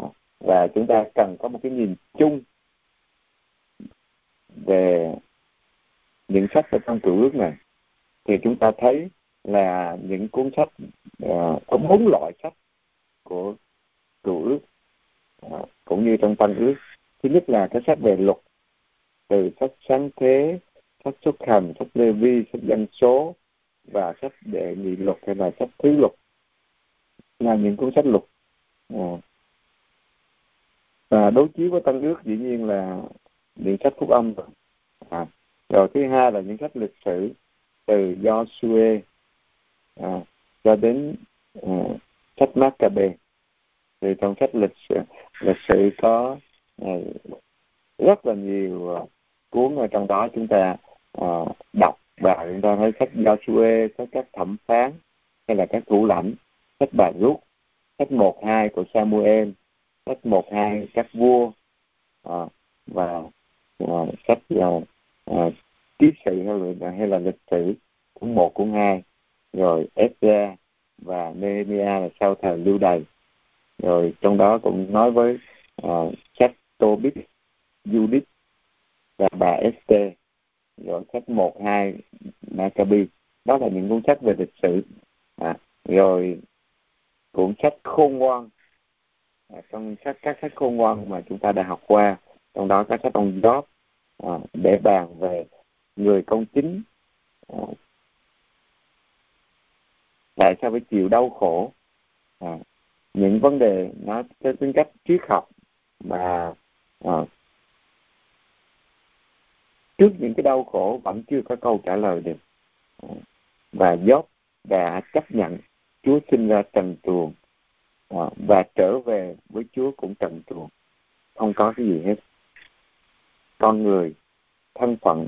Uh, và chúng ta cần có một cái nhìn chung về những sách ở trong cựu ước này thì chúng ta thấy là những cuốn sách uh, có bốn loại sách của cựu ước uh, cũng như trong tăng ước. Thứ nhất là cái sách về luật từ sách sáng thế sách xuất hành sách lê vi sách dân số và sách đệ nghị luật hay là sách thứ luật. Là những cuốn sách luật uh, và đối chiếu với tăng ước dĩ nhiên là những sách phúc âm rồi. À, rồi thứ hai là những sách lịch sử từ do à, cho đến à, uh, sách Maccabe thì trong sách lịch sử lịch sử có uh, rất là nhiều à, cuốn ở trong đó chúng ta uh, đọc và chúng ta thấy sách do Suê có các thẩm phán hay là các thủ lãnh sách bà rút sách một hai của Samuel sách một hai các vua uh, và uh, sách uh, uh, ký sự hay là, hay là lịch sử cuốn một cuốn hai. Rồi Ezra và Nehemia là sau thời lưu đày. Rồi trong đó cũng nói với ờ, uh, sách Tobit, Judith và bà Esther. Rồi sách một hai Maccabi. Đó là những cuốn sách về lịch sử. À, rồi cuốn sách khôn ngoan. À, trong sách các sách khôn ngoan mà chúng ta đã học qua trong đó các sách ông Job à, để bàn về người công chính à, tại sao phải chịu đau khổ à, những vấn đề nó theo tính cách triết học mà à, trước những cái đau khổ vẫn chưa có câu trả lời được à, và dốt đã chấp nhận Chúa sinh ra trần truồng à, và trở về với Chúa cũng trần truồng. Không có cái gì hết con người thân phận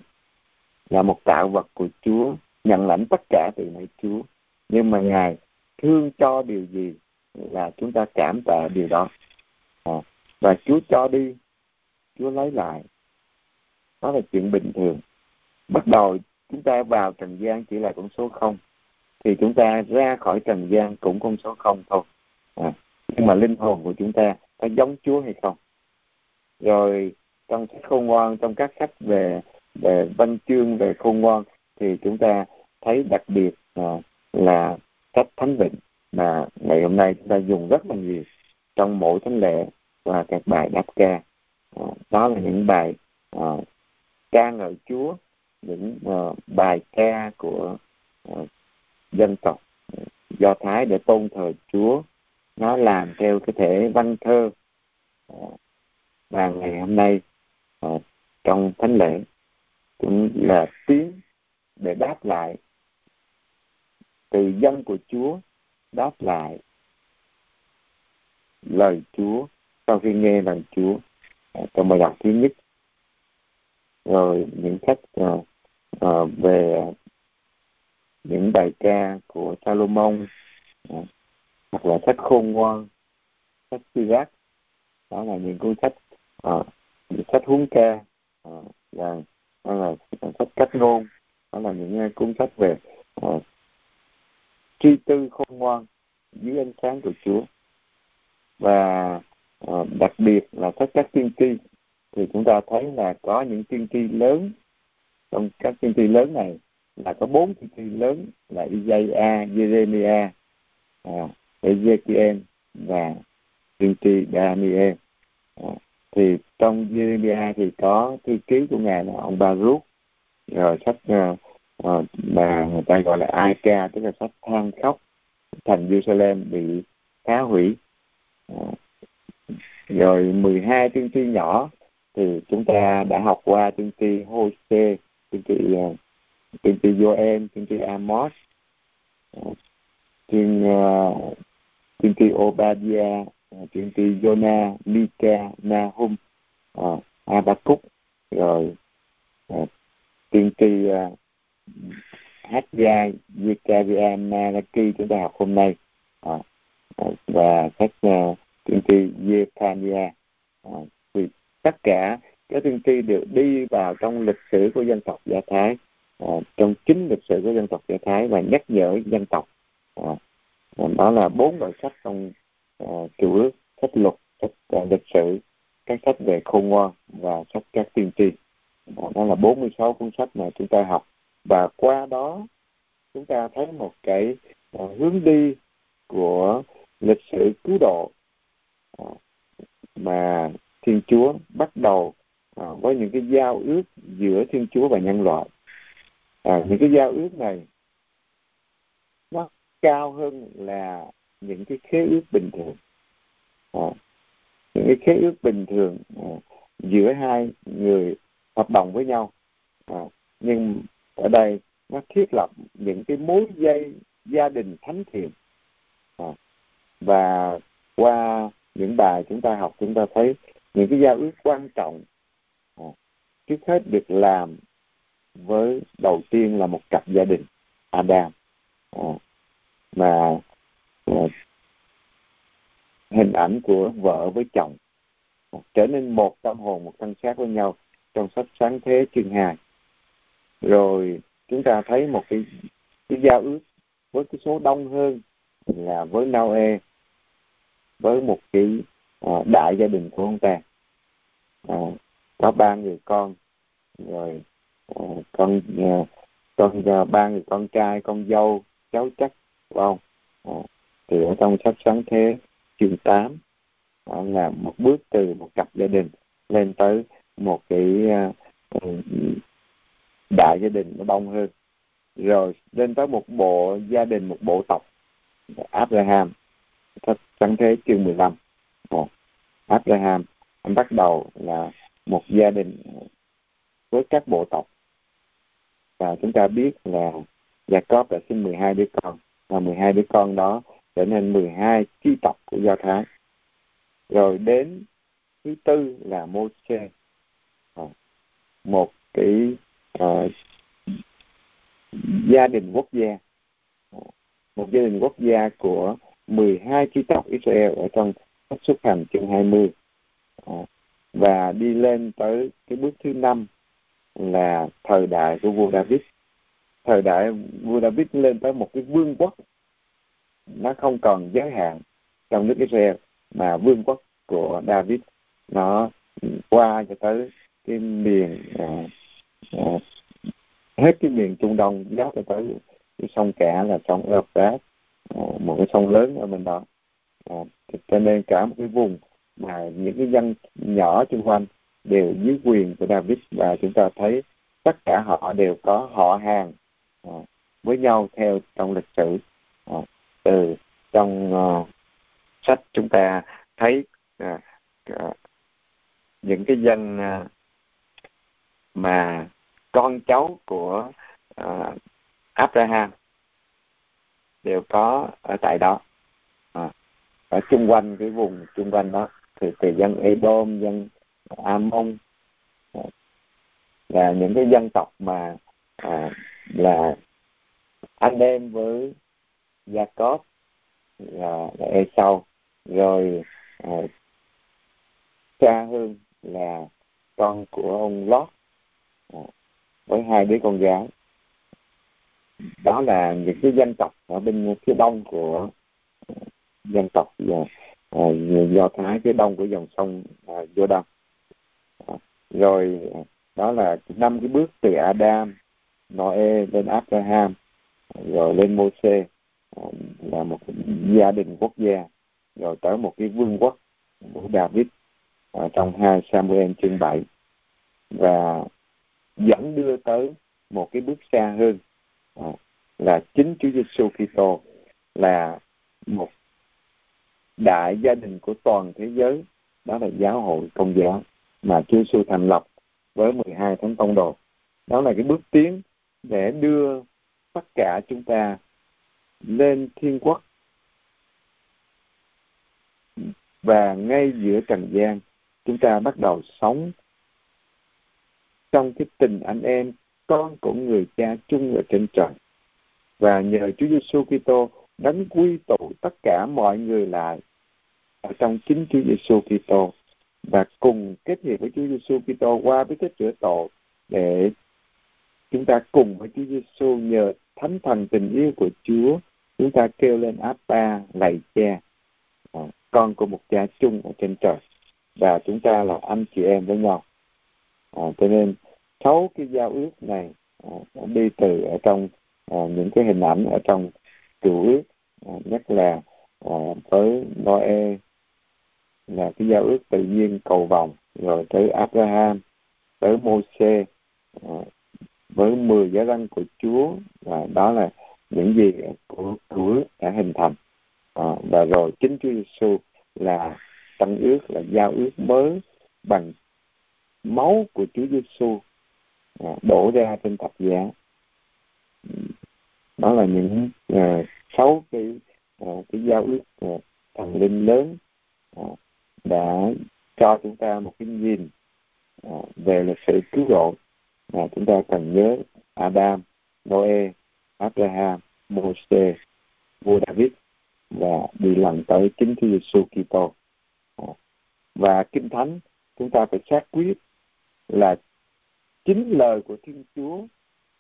là một tạo vật của Chúa nhận lãnh tất cả từ nơi Chúa. Nhưng mà ngài thương cho điều gì là chúng ta cảm tạ điều đó. À, và Chúa cho đi Chúa lấy lại. Đó là chuyện bình thường. Bắt đầu chúng ta vào trần gian chỉ là con số không thì chúng ta ra khỏi trần gian cũng con số không thôi. À, nhưng mà linh hồn của chúng ta có giống Chúa hay không? Rồi trong sách khôn ngoan trong các sách về về văn chương về khôn ngoan thì chúng ta thấy đặc biệt là, là sách thánh vịnh mà ngày hôm nay chúng ta dùng rất là nhiều trong mỗi thánh lễ và các bài đáp ca. À, đó là những bài à, ca ngợi Chúa những uh, bài ca của uh, dân tộc à, do thái để tôn thờ chúa. Nó làm theo cái thể văn thơ và ngày hôm nay uh, trong thánh lễ cũng là tiếng để đáp lại. Từ dân của chúa đáp lại lời chúa sau khi nghe lời chúa uh, trong bài đọc thứ nhất. Rồi những cách uh, ờ, uh, về những bài ca của Salomon uh, hoặc là sách khôn ngoan sách Sirach đó là những cuốn sách uh, sách huấn ca uh, và hay là sách cách ngôn đó là những ờ, cuốn sách về ờ, tri tư khôn ngoan dưới ánh sáng của Chúa và ờ, đặc biệt là sách các tiên tri thì chúng ta thấy là có những tiên tri lớn trong các tiên tri lớn này là có bốn tiên tri lớn là Isaiah, Jeremiah, à, Ezekiel và tiên tri Daniel. À, thì trong Jeremiah thì có thư ký của ngài là ông Baruch. Rồi sách uh, uh, mà người ta gọi là Aika tức là sách than khóc thành Jerusalem bị phá hủy. Uh, rồi 12 tiên tri nhỏ thì chúng ta đã học qua tiên tri Hosea tiên tri uh, tiên tri Joel tiên tri Amos uh, tiên uh, tiên tri Obadiah Ờ, tiên tri Jonah Mika Nahum uh, Habakkuk rồi uh, tiên tri uh, Haggai Zechariah Malachi chúng ta học hôm nay. Uh, uh, và các uh, tiên tri Zephaniah. Uh, thì tất cả các tiên tri đều đi vào trong lịch sử của dân tộc Do Thái uh, trong chính lịch sử của dân tộc Do Thái và nhắc nhở dân tộc. Uh, đó là bốn loại sách trong Ờ, uh, cựu ước sách luật sách uh, lịch sử các sách về khôn ngoan và sách các tiên tri uh, đó là 46 cuốn sách mà chúng ta học và qua đó chúng ta thấy một cái uh, hướng đi của lịch sử cứu độ uh, mà Thiên Chúa bắt đầu à, với những cái giao ước giữa Thiên Chúa và nhân loại. À, những cái giao ước này nó cao hơn là những cái khế ước bình thường. À, những cái khế ước bình thường à, giữa hai người hợp đồng với nhau. À, nhưng ở đây nó thiết lập những cái mối dây gia đình thánh thiện à, và qua những bài chúng ta học chúng ta thấy những cái giao ước quan trọng à, trước hết được làm với đầu tiên là một cặp gia đình Adam à, mà Ờ, hình ảnh của vợ với chồng trở nên một tâm hồn một thân xác với nhau trong sách sáng thế chương hai. Rồi chúng ta thấy một cái cái giao ước với cái số đông hơn là với Noe với một cái à, đại gia đình của ông ta. À, có ba người con rồi à, con à, con à, ba người con trai con dâu cháu chắc của ông. À, thì ở trong sách sáng thế, chương 8 đó là một bước từ một cặp gia đình lên tới một cái à, ừ, đại gia đình nó đông hơn. Rồi lên tới một bộ gia đình, một bộ tộc, Abraham. Sáng thế, chương 15 một, Abraham, anh bắt đầu là một gia đình với các bộ tộc. Và chúng ta biết là Jacob đã sinh 12 đứa con, và 12 đứa con đó trở nên 12 chi tộc của Do Thái. Rồi đến thứ tư là Moses ờ, một cái uh, gia đình quốc gia. Ờ, một gia đình quốc gia của 12 chi tộc Israel ở trong sách xuất hành chương 20 à, và đi lên tới cái bước thứ năm là thời đại của vua David. Thời đại vua David lên tới một cái vương quốc nó không còn giới hạn trong nước Israel mà vương quốc của David. Nó qua cho tới cái miền à, à, hết cái miền Trung Đông giáp cho tới cái sông cả là sông Euphrates à, một cái sông lớn ở bên đó. À, cho nên cả một cái vùng mà những cái dân nhỏ xung quanh đều dưới quyền của David và chúng ta thấy tất cả họ đều có họ hàng à, với nhau theo trong lịch sử. À, từ trong uh, sách chúng ta thấy uh, uh, những cái dân uh, mà con cháu của uh, Abraham đều có ở tại đó. À, ở chung quanh cái vùng chung quanh đó thì từ dân Edom dân Amon à, là những cái dân tộc mà à, là anh em với Jacob là, là Esau rồi à, cha hương là con của ông Lót à, với hai đứa con gái. Đó là những cái dân tộc ở bên phía đông của à, dân tộc à, và uh, do thái phía đông của dòng sông à, vô đông à, rồi à, đó là năm cái bước từ Adam Noe lên Abraham rồi lên Moses Ờ, là một gia đình quốc gia rồi tới một cái vương quốc của David ở trong hai Samuel chương 7 và dẫn đưa tới một cái bước xa hơn à, là chính Chúa Giêsu Kitô là một đại gia đình của toàn thế giới đó là giáo hội công giáo mà Chúa Giêsu thành lập với 12 thánh tông đồ. Đó là cái bước tiến để đưa tất cả chúng ta lên thiên quốc. Và ngay giữa trần gian, chúng ta bắt đầu sống. Trong cái tình anh em, con của người cha chung ở trên trời. Và nhờ Chúa Giêsu Kitô đánh quy tụ tất cả mọi người lại ở trong chính Chúa Giêsu Kitô. Và cùng kết hiệp với Chúa Giêsu Kitô qua bí tích chữa tội để chúng ta cùng với Chúa Giêsu nhờ thánh thần tình yêu của Chúa chúng ta kêu lên Abba lạy cha à, con của một cha chung ở trên trời. Và chúng ta là anh chị em với nhau. À, cho nên sáu cái giao ước này à, đi từ ở trong à, những cái hình ảnh ở trong cựu ước à, nhất là à, với Noe là cái giao ước tự nhiên cầu vòng rồi tới Abraham tới Moses à, với 10 giá răng của Chúa. Và đó là những gì của Chúa đã hình thành. À, và rồi chính Chúa Giêsu là tăng ước là giao ước mới bằng máu của Chúa Giêsu à, đổ ra trên thập giá. Đó là những à, sáu cái à, cái giao ước à, thần linh lớn à, đã cho chúng ta một cái nhìn à, về lịch sử cứu độ. Mà chúng ta cần nhớ Adam, Noe, Abraham, Moses, vua David và đi lần tới chính Chúa Giêsu Kitô. Và kinh thánh chúng ta phải xác quyết là chính lời của Thiên Chúa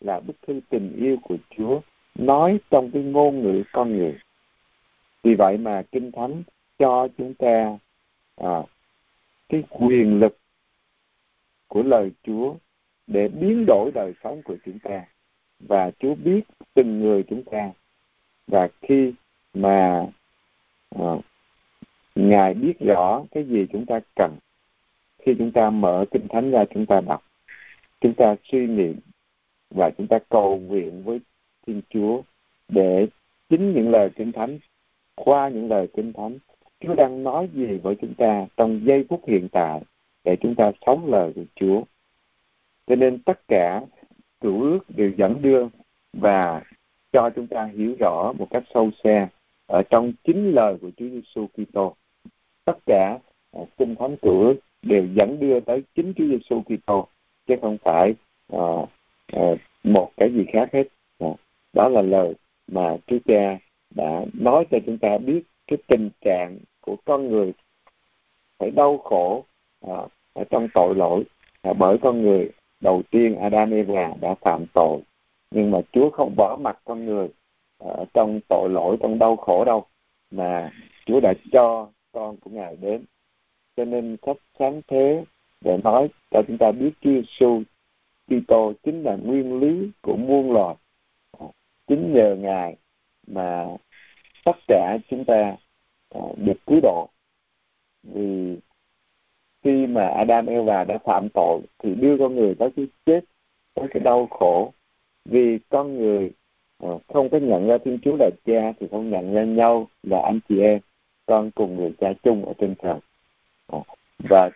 là bức thư tình yêu của Chúa nói trong cái ngôn ngữ con người vì vậy mà kinh thánh cho chúng ta à, cái quyền lực của lời Chúa để biến đổi đời sống của chúng ta và Chúa biết từng người chúng ta và khi mà uh, Ngài biết rõ cái gì chúng ta cần khi chúng ta mở kinh thánh ra chúng ta đọc chúng ta suy niệm và chúng ta cầu nguyện với Thiên Chúa để chính những lời kinh thánh qua những lời kinh thánh Chúa đang nói gì với chúng ta trong giây phút hiện tại để chúng ta sống lời của Chúa. Cho nên tất cả cựu ước đều dẫn đưa và cho chúng ta hiểu rõ một cách sâu xa ở trong chính lời của Chúa Giêsu Kitô. Tất cả uh, kinh thánh cựu ước đều dẫn đưa tới chính Chúa Giêsu Kitô chứ không phải uh, uh, một cái gì khác hết. Uh, đó là lời mà Chúa Cha đã nói cho chúng ta biết cái tình trạng của con người phải đau khổ uh, ở trong tội lỗi uh, bởi con người đầu tiên Adam Eva đã phạm tội, nhưng mà Chúa không bỏ mặt con người ở trong tội lỗi, trong đau khổ đâu, mà Chúa đã cho con của Ngài đến. Cho nên sách sáng thế để nói cho chúng ta biết Chúa Giêsu Kitô chính là nguyên lý của muôn loài. Ờ, chính nhờ Ngài mà tất cả chúng ta ờ, được cứu độ. Vì khi mà Adam Eva đã phạm tội thì đưa con người tới cái chết, tới cái đau khổ. Vì con người ờ, không có nhận ra Thiên Chúa là cha thì không nhận ra nhau là anh chị em, con cùng người cha chung ở trên trời. Ờ, và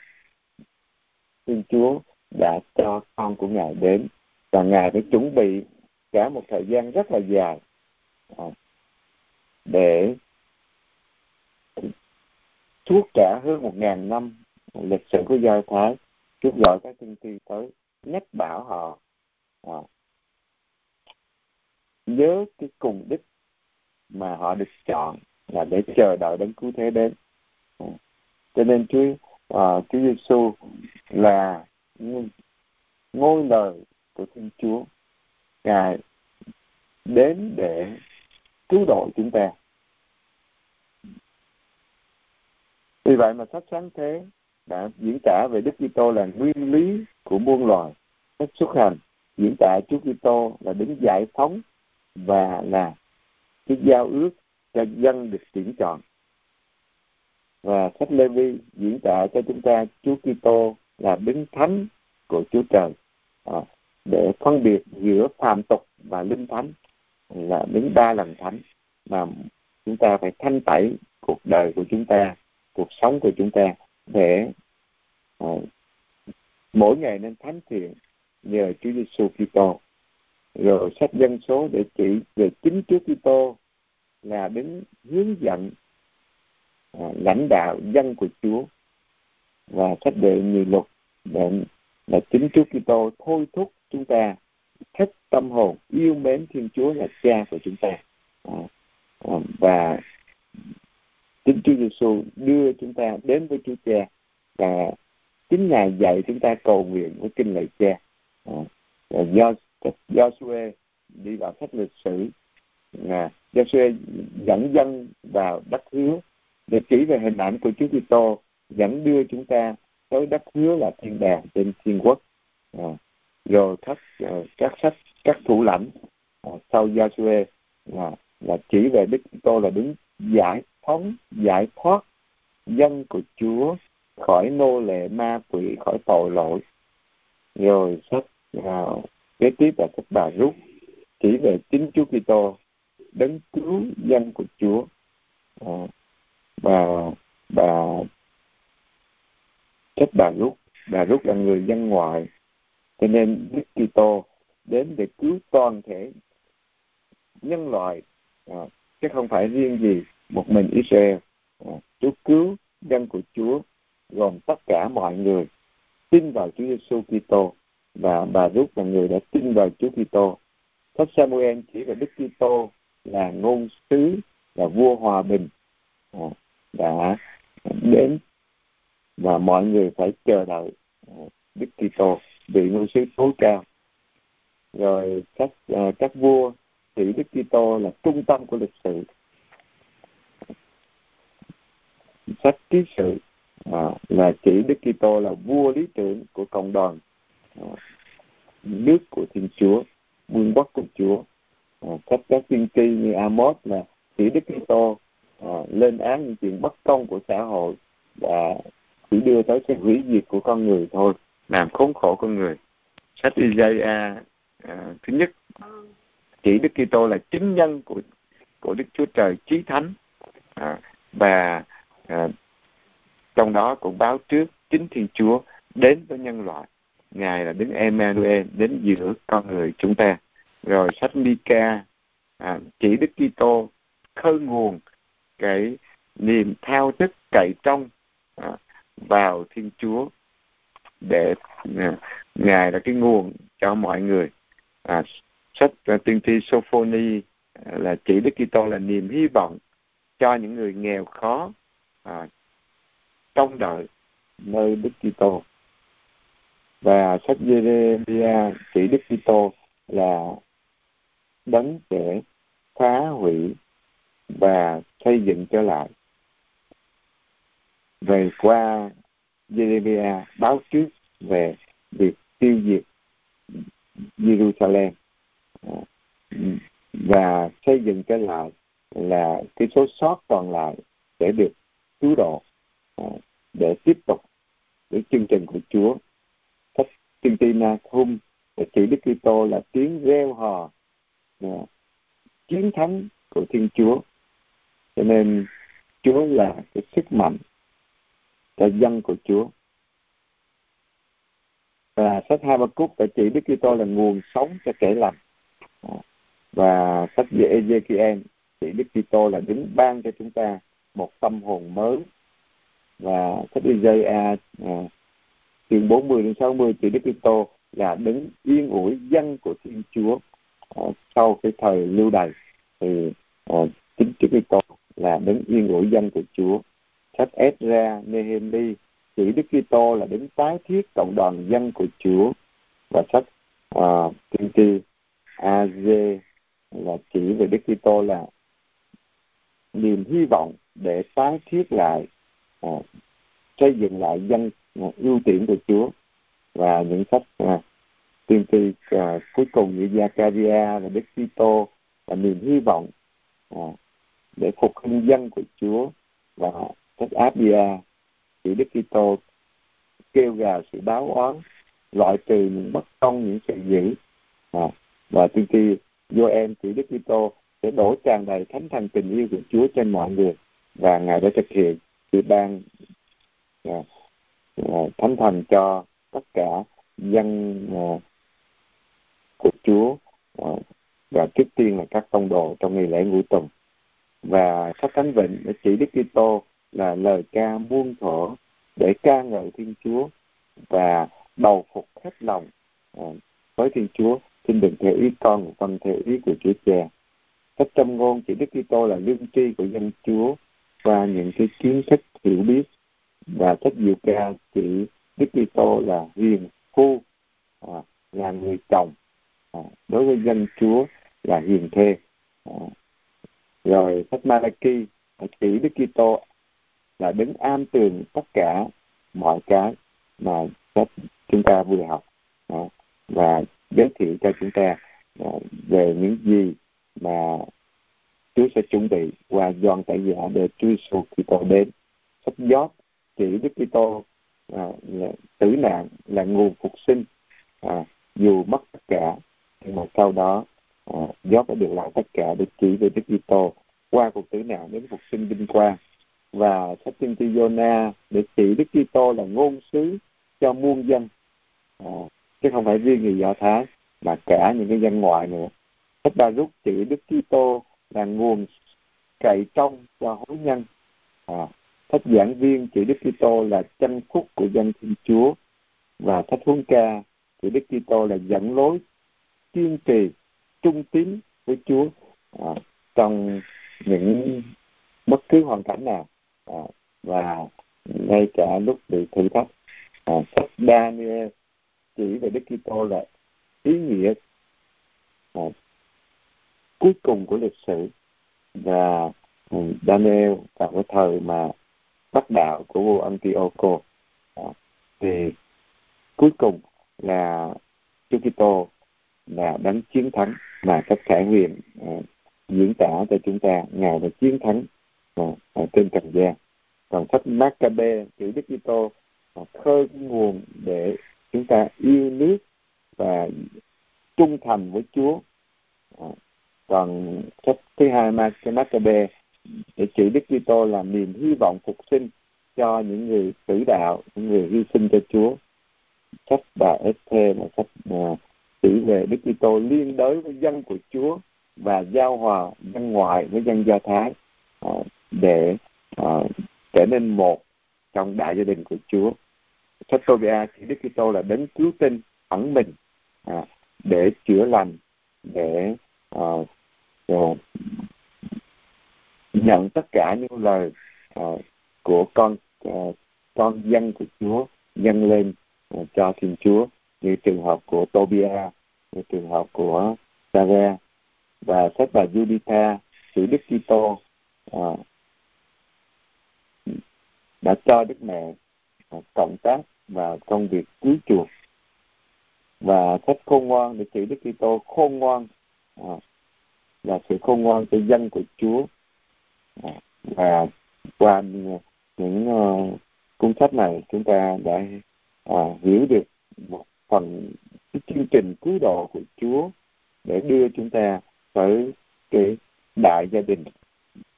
Thiên Chúa đã cho con của Ngài đến và Ngài đã chuẩn bị cả một thời gian rất là dài ờ, để suốt cả hơn một ngàn năm lịch sử của Do Thái kêu gọi các tiên tri tới nhắc bảo họ à, nhớ cái cùng đích mà họ được chọn là để chờ đợi đến cứu thế đến. À, cho nên Chúa à, Chúa Giêsu là ngôi lời của Thiên Chúa. Ngài đến để cứu độ chúng ta. Vì vậy mà sách sáng thế đã diễn tả về Đức Kitô là nguyên lý của muôn loài cách xuất hành diễn tả Chúa Kitô là đứng giải phóng và là cái giao ước cho dân được tuyển chọn. Và sách Lê Vi diễn tả cho chúng ta Chúa Kitô là đứng thánh của Chúa Trời. À, để phân biệt giữa phàm tục và linh thánh là đứng ba lần thánh mà chúng ta phải thanh tẩy cuộc đời của chúng ta cuộc sống của chúng ta để à, mỗi ngày nên thánh thiện nhờ Chúa Giêsu Kitô. Rồi sách dân số để chỉ về chính Chúa Kitô là đứng hướng dẫn à, lãnh đạo dân của Chúa. Và sách đệ nhị luật để là chính Chúa Kitô thôi thúc chúng ta hết tâm hồn yêu mến Thiên Chúa là Cha của chúng ta. À, à, và chính Chúa Giêsu đưa chúng ta đến với Chúa Cha và chính ngài dạy chúng ta cầu nguyện với kinh lạy Cha. À, do Joshua đi vào sách lịch sử à, Joshua dẫn dân vào đất hứa để chỉ về hình ảnh của Chúa Kitô dẫn đưa chúng ta tới đất hứa là thiên đàng trên thiên quốc. À, rồi các ờ, các sách các thủ lãnh à, sau Joshua là là chỉ về Đức Kitô là đứng giải phóng giải thoát dân của Chúa khỏi nô lệ ma quỷ khỏi tội lỗi. Rồi sách vào kế tiếp là sách bà rút chỉ về chính Chúa Kitô đấng cứu dân của Chúa. À, và bà sách bà rút bà rút là người dân ngoại. Cho nên Đức Kitô đến để cứu toàn thể nhân loại. À, chứ không phải riêng gì một mình Israel. À, Chúa cứu dân của Chúa gồm tất cả mọi người tin vào Chúa Giêsu Kitô và bà Rút là người đã tin vào Chúa Kitô. Sách Samuel chỉ về Đức Kitô là ngôn sứ là vua hòa bình à, đã đến và mọi người phải chờ đợi à, Đức Kitô vị ngôn sứ tối cao. Rồi các à, các vua thì Đức Kitô là trung tâm của lịch sử sách ký sự à, là chỉ Đức Kitô là vua lý tưởng của cộng đoàn à, nước của Thiên Chúa vương quốc của Chúa. À, sách các tiên tri như Amos là chỉ Đức Kitô à, lên án những chuyện bất công của xã hội và chỉ đưa tới cái hủy diệt của con người thôi làm khốn khổ con người. Sách Isaiah à, thứ nhất chỉ Đức Kitô là chính nhân của của Đức Chúa Trời chí thánh. À, và à, trong đó cũng báo trước chính Thiên Chúa đến với nhân loại. Ngài là đứng Emmanuel đến giữa con người chúng ta. Rồi sách Mika à, chỉ Đức Kitô khơi nguồn cái niềm thao thức cậy trong à, vào Thiên Chúa để à, ngài là cái nguồn cho mọi người. À, sách à, tiên tri Sophoni à, là chỉ Đức Kitô là niềm hy vọng cho những người nghèo khó à, trong đợi nơi Đức Kitô. Và sách Jeremia chỉ Đức Kitô là đấng sẽ phá hủy và xây dựng trở lại. Về qua Jeremia báo trước về việc tiêu diệt Jerusalem và xây dựng trở lại là cái số sót còn lại sẽ được cứu độ để tiếp tục với chương trình của Chúa. Sách chương trình Nahum chỉ Đức Kitô là tiếng reo hò chiến thắng của Thiên Chúa. Cho nên Chúa là cái sức mạnh cho dân của Chúa. Và sách Hai Ba Cúc đã chỉ Đức Kitô là nguồn sống cho kẻ lành. Và sách về Ezekiel chỉ Đức Kitô là đứng ban cho chúng ta một tâm hồn mới. Và sách Isaiah à, chương 40 đến 60 chỉ Đức Kitô là đứng yên ủi dân của Thiên Chúa à, sau cái thời lưu đày. Thì à, chính Đức Kitô là đứng yên ủi dân của Chúa. Sách Ezra, Nehemi chỉ Đức Kitô là đứng tái thiết cộng đoàn dân của Chúa. Và sách à, tiên tri Az là chỉ về Đức Kitô là niềm hy vọng để tái thiết lại à, xây dựng lại dân à, ưu tiên của Chúa và những sách à, tiên tri à, cuối cùng như Zakaria và Đức Kitô là niềm hy vọng à, để phục hưng dân của Chúa và sách Abia. Chỉ Đức Kitô kêu gào sự báo oán loại trừ những bất công những sự dữ à, và tiên tri Joel chỉ Đức Kitô sẽ đổ tràn đầy thánh thần tình yêu của Chúa trên mọi người và ngài đã thực hiện sự ban à, à, thánh thần cho tất cả dân à, của Chúa à, và trước tiên là các tông đồ trong ngày lễ ngũ tuần và sách thánh vịnh chỉ Đức Kitô là lời ca muôn thuở để ca ngợi Thiên Chúa và đầu phục hết lòng à, với Thiên Chúa. Xin đừng theo ý con mà vâng theo ý của Chúa Cha. Sách trong ngôn chỉ Đức Kitô là lương tri của dân Chúa và những cái kiến thức hiểu biết và sách diệu ca chỉ Đức Kitô là hiền phu à, là người chồng à, đối với dân Chúa là hiền thê à, rồi sách Malachi chỉ Đức Kitô là đứng am tường tất cả mọi cái mà sách chúng ta vừa học à, và giới thiệu cho chúng ta à, về những gì mà Chúa sẽ chuẩn bị và dọn tại giả để Chúa Giêsu Kitô đến. Sách giót chỉ Đức Kitô à, tử nạn là nguồn phục sinh à, dù mất tất cả nhưng mà sau đó à, giót đã được lại tất cả để chỉ về Đức Kitô qua cuộc tử nạn đến phục sinh vinh quang và sách tiên tri Jonah để chỉ Đức Kitô là ngôn sứ cho muôn dân à, chứ không phải riêng người Do Thái mà cả những cái dân ngoại nữa. Sách Ba Rút chỉ Đức Kitô là nguồn cậy trong cho hối nhân. À, thách giảng viên chỉ Đức Kitô là chân khúc của dân Thiên Chúa và thách huấn ca chỉ Đức Kitô là dẫn lối kiên trì trung tín với Chúa à, trong những bất cứ hoàn cảnh nào à, và ngay cả lúc bị thử thách à, sách Daniel chỉ về Đức Kitô là ý nghĩa à, cuối cùng của lịch sử và ừ, Daniel vào cái thời mà bắt đạo của vua Antioco. Thì cuối cùng là Chúa Kitô là đánh chiến thắng mà các thể huyền ừ, diễn tả cho chúng ta. Ngài đã chiến thắng ừ, ở trên trần gian. Còn sách Maccabe, chữ Đức Kitô khơi nguồn để chúng ta yêu nước và trung thành với Chúa còn sách thứ hai Maccabe để chữ Đức Kitô là niềm hy vọng phục sinh cho những người tử đạo những người hy sinh cho Chúa sách bà Ethê là sách mà chỉ về Đức Kitô liên đới với dân của Chúa và giao hòa dân ngoại với dân Do Thái à, để à, trở nên một trong đại gia đình của Chúa. Sách Tobia thì Đức Kitô là đấng cứu tinh ẩn mình à, để chữa lành, để uh, và nhận tất cả những lời uh, của con uh, con dân của Chúa dâng lên uh, cho Thiên Chúa như trường hợp của Tobia, như trường hợp của Sare và sách bà Juditha, sự Đức Kitô uh, đã cho Đức Mẹ uh, cộng tác vào công việc cứu chuộc. Và sách khôn ngoan để chữ Đức Kitô khôn ngoan uh, là sự khôn ngoan cho dân của Chúa. À, và qua những uh, cuốn sách này chúng ta đã uh, hiểu được một phần cái chương trình cứu độ của Chúa để đưa chúng ta tới cái đại gia đình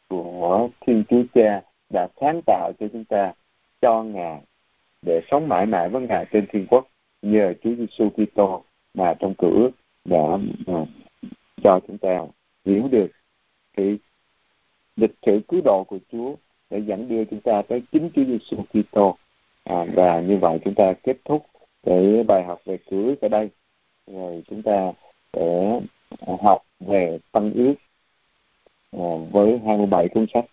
của Thiên Chúa Cha đã sáng tạo cho chúng ta cho Ngài để sống mãi mãi với Ngài trên thiên quốc nhờ Chúa Giêsu Kitô mà trong cửa đã uh, cho chúng ta hiểu được cái lịch sử cứu độ của Chúa để dẫn đưa chúng ta tới chính Chúa Giêsu Kitô. À, và như vậy chúng ta kết thúc cái bài học về cưới ở đây. Rồi chúng ta sẽ học về tăng ước à, với 27 cuốn sách.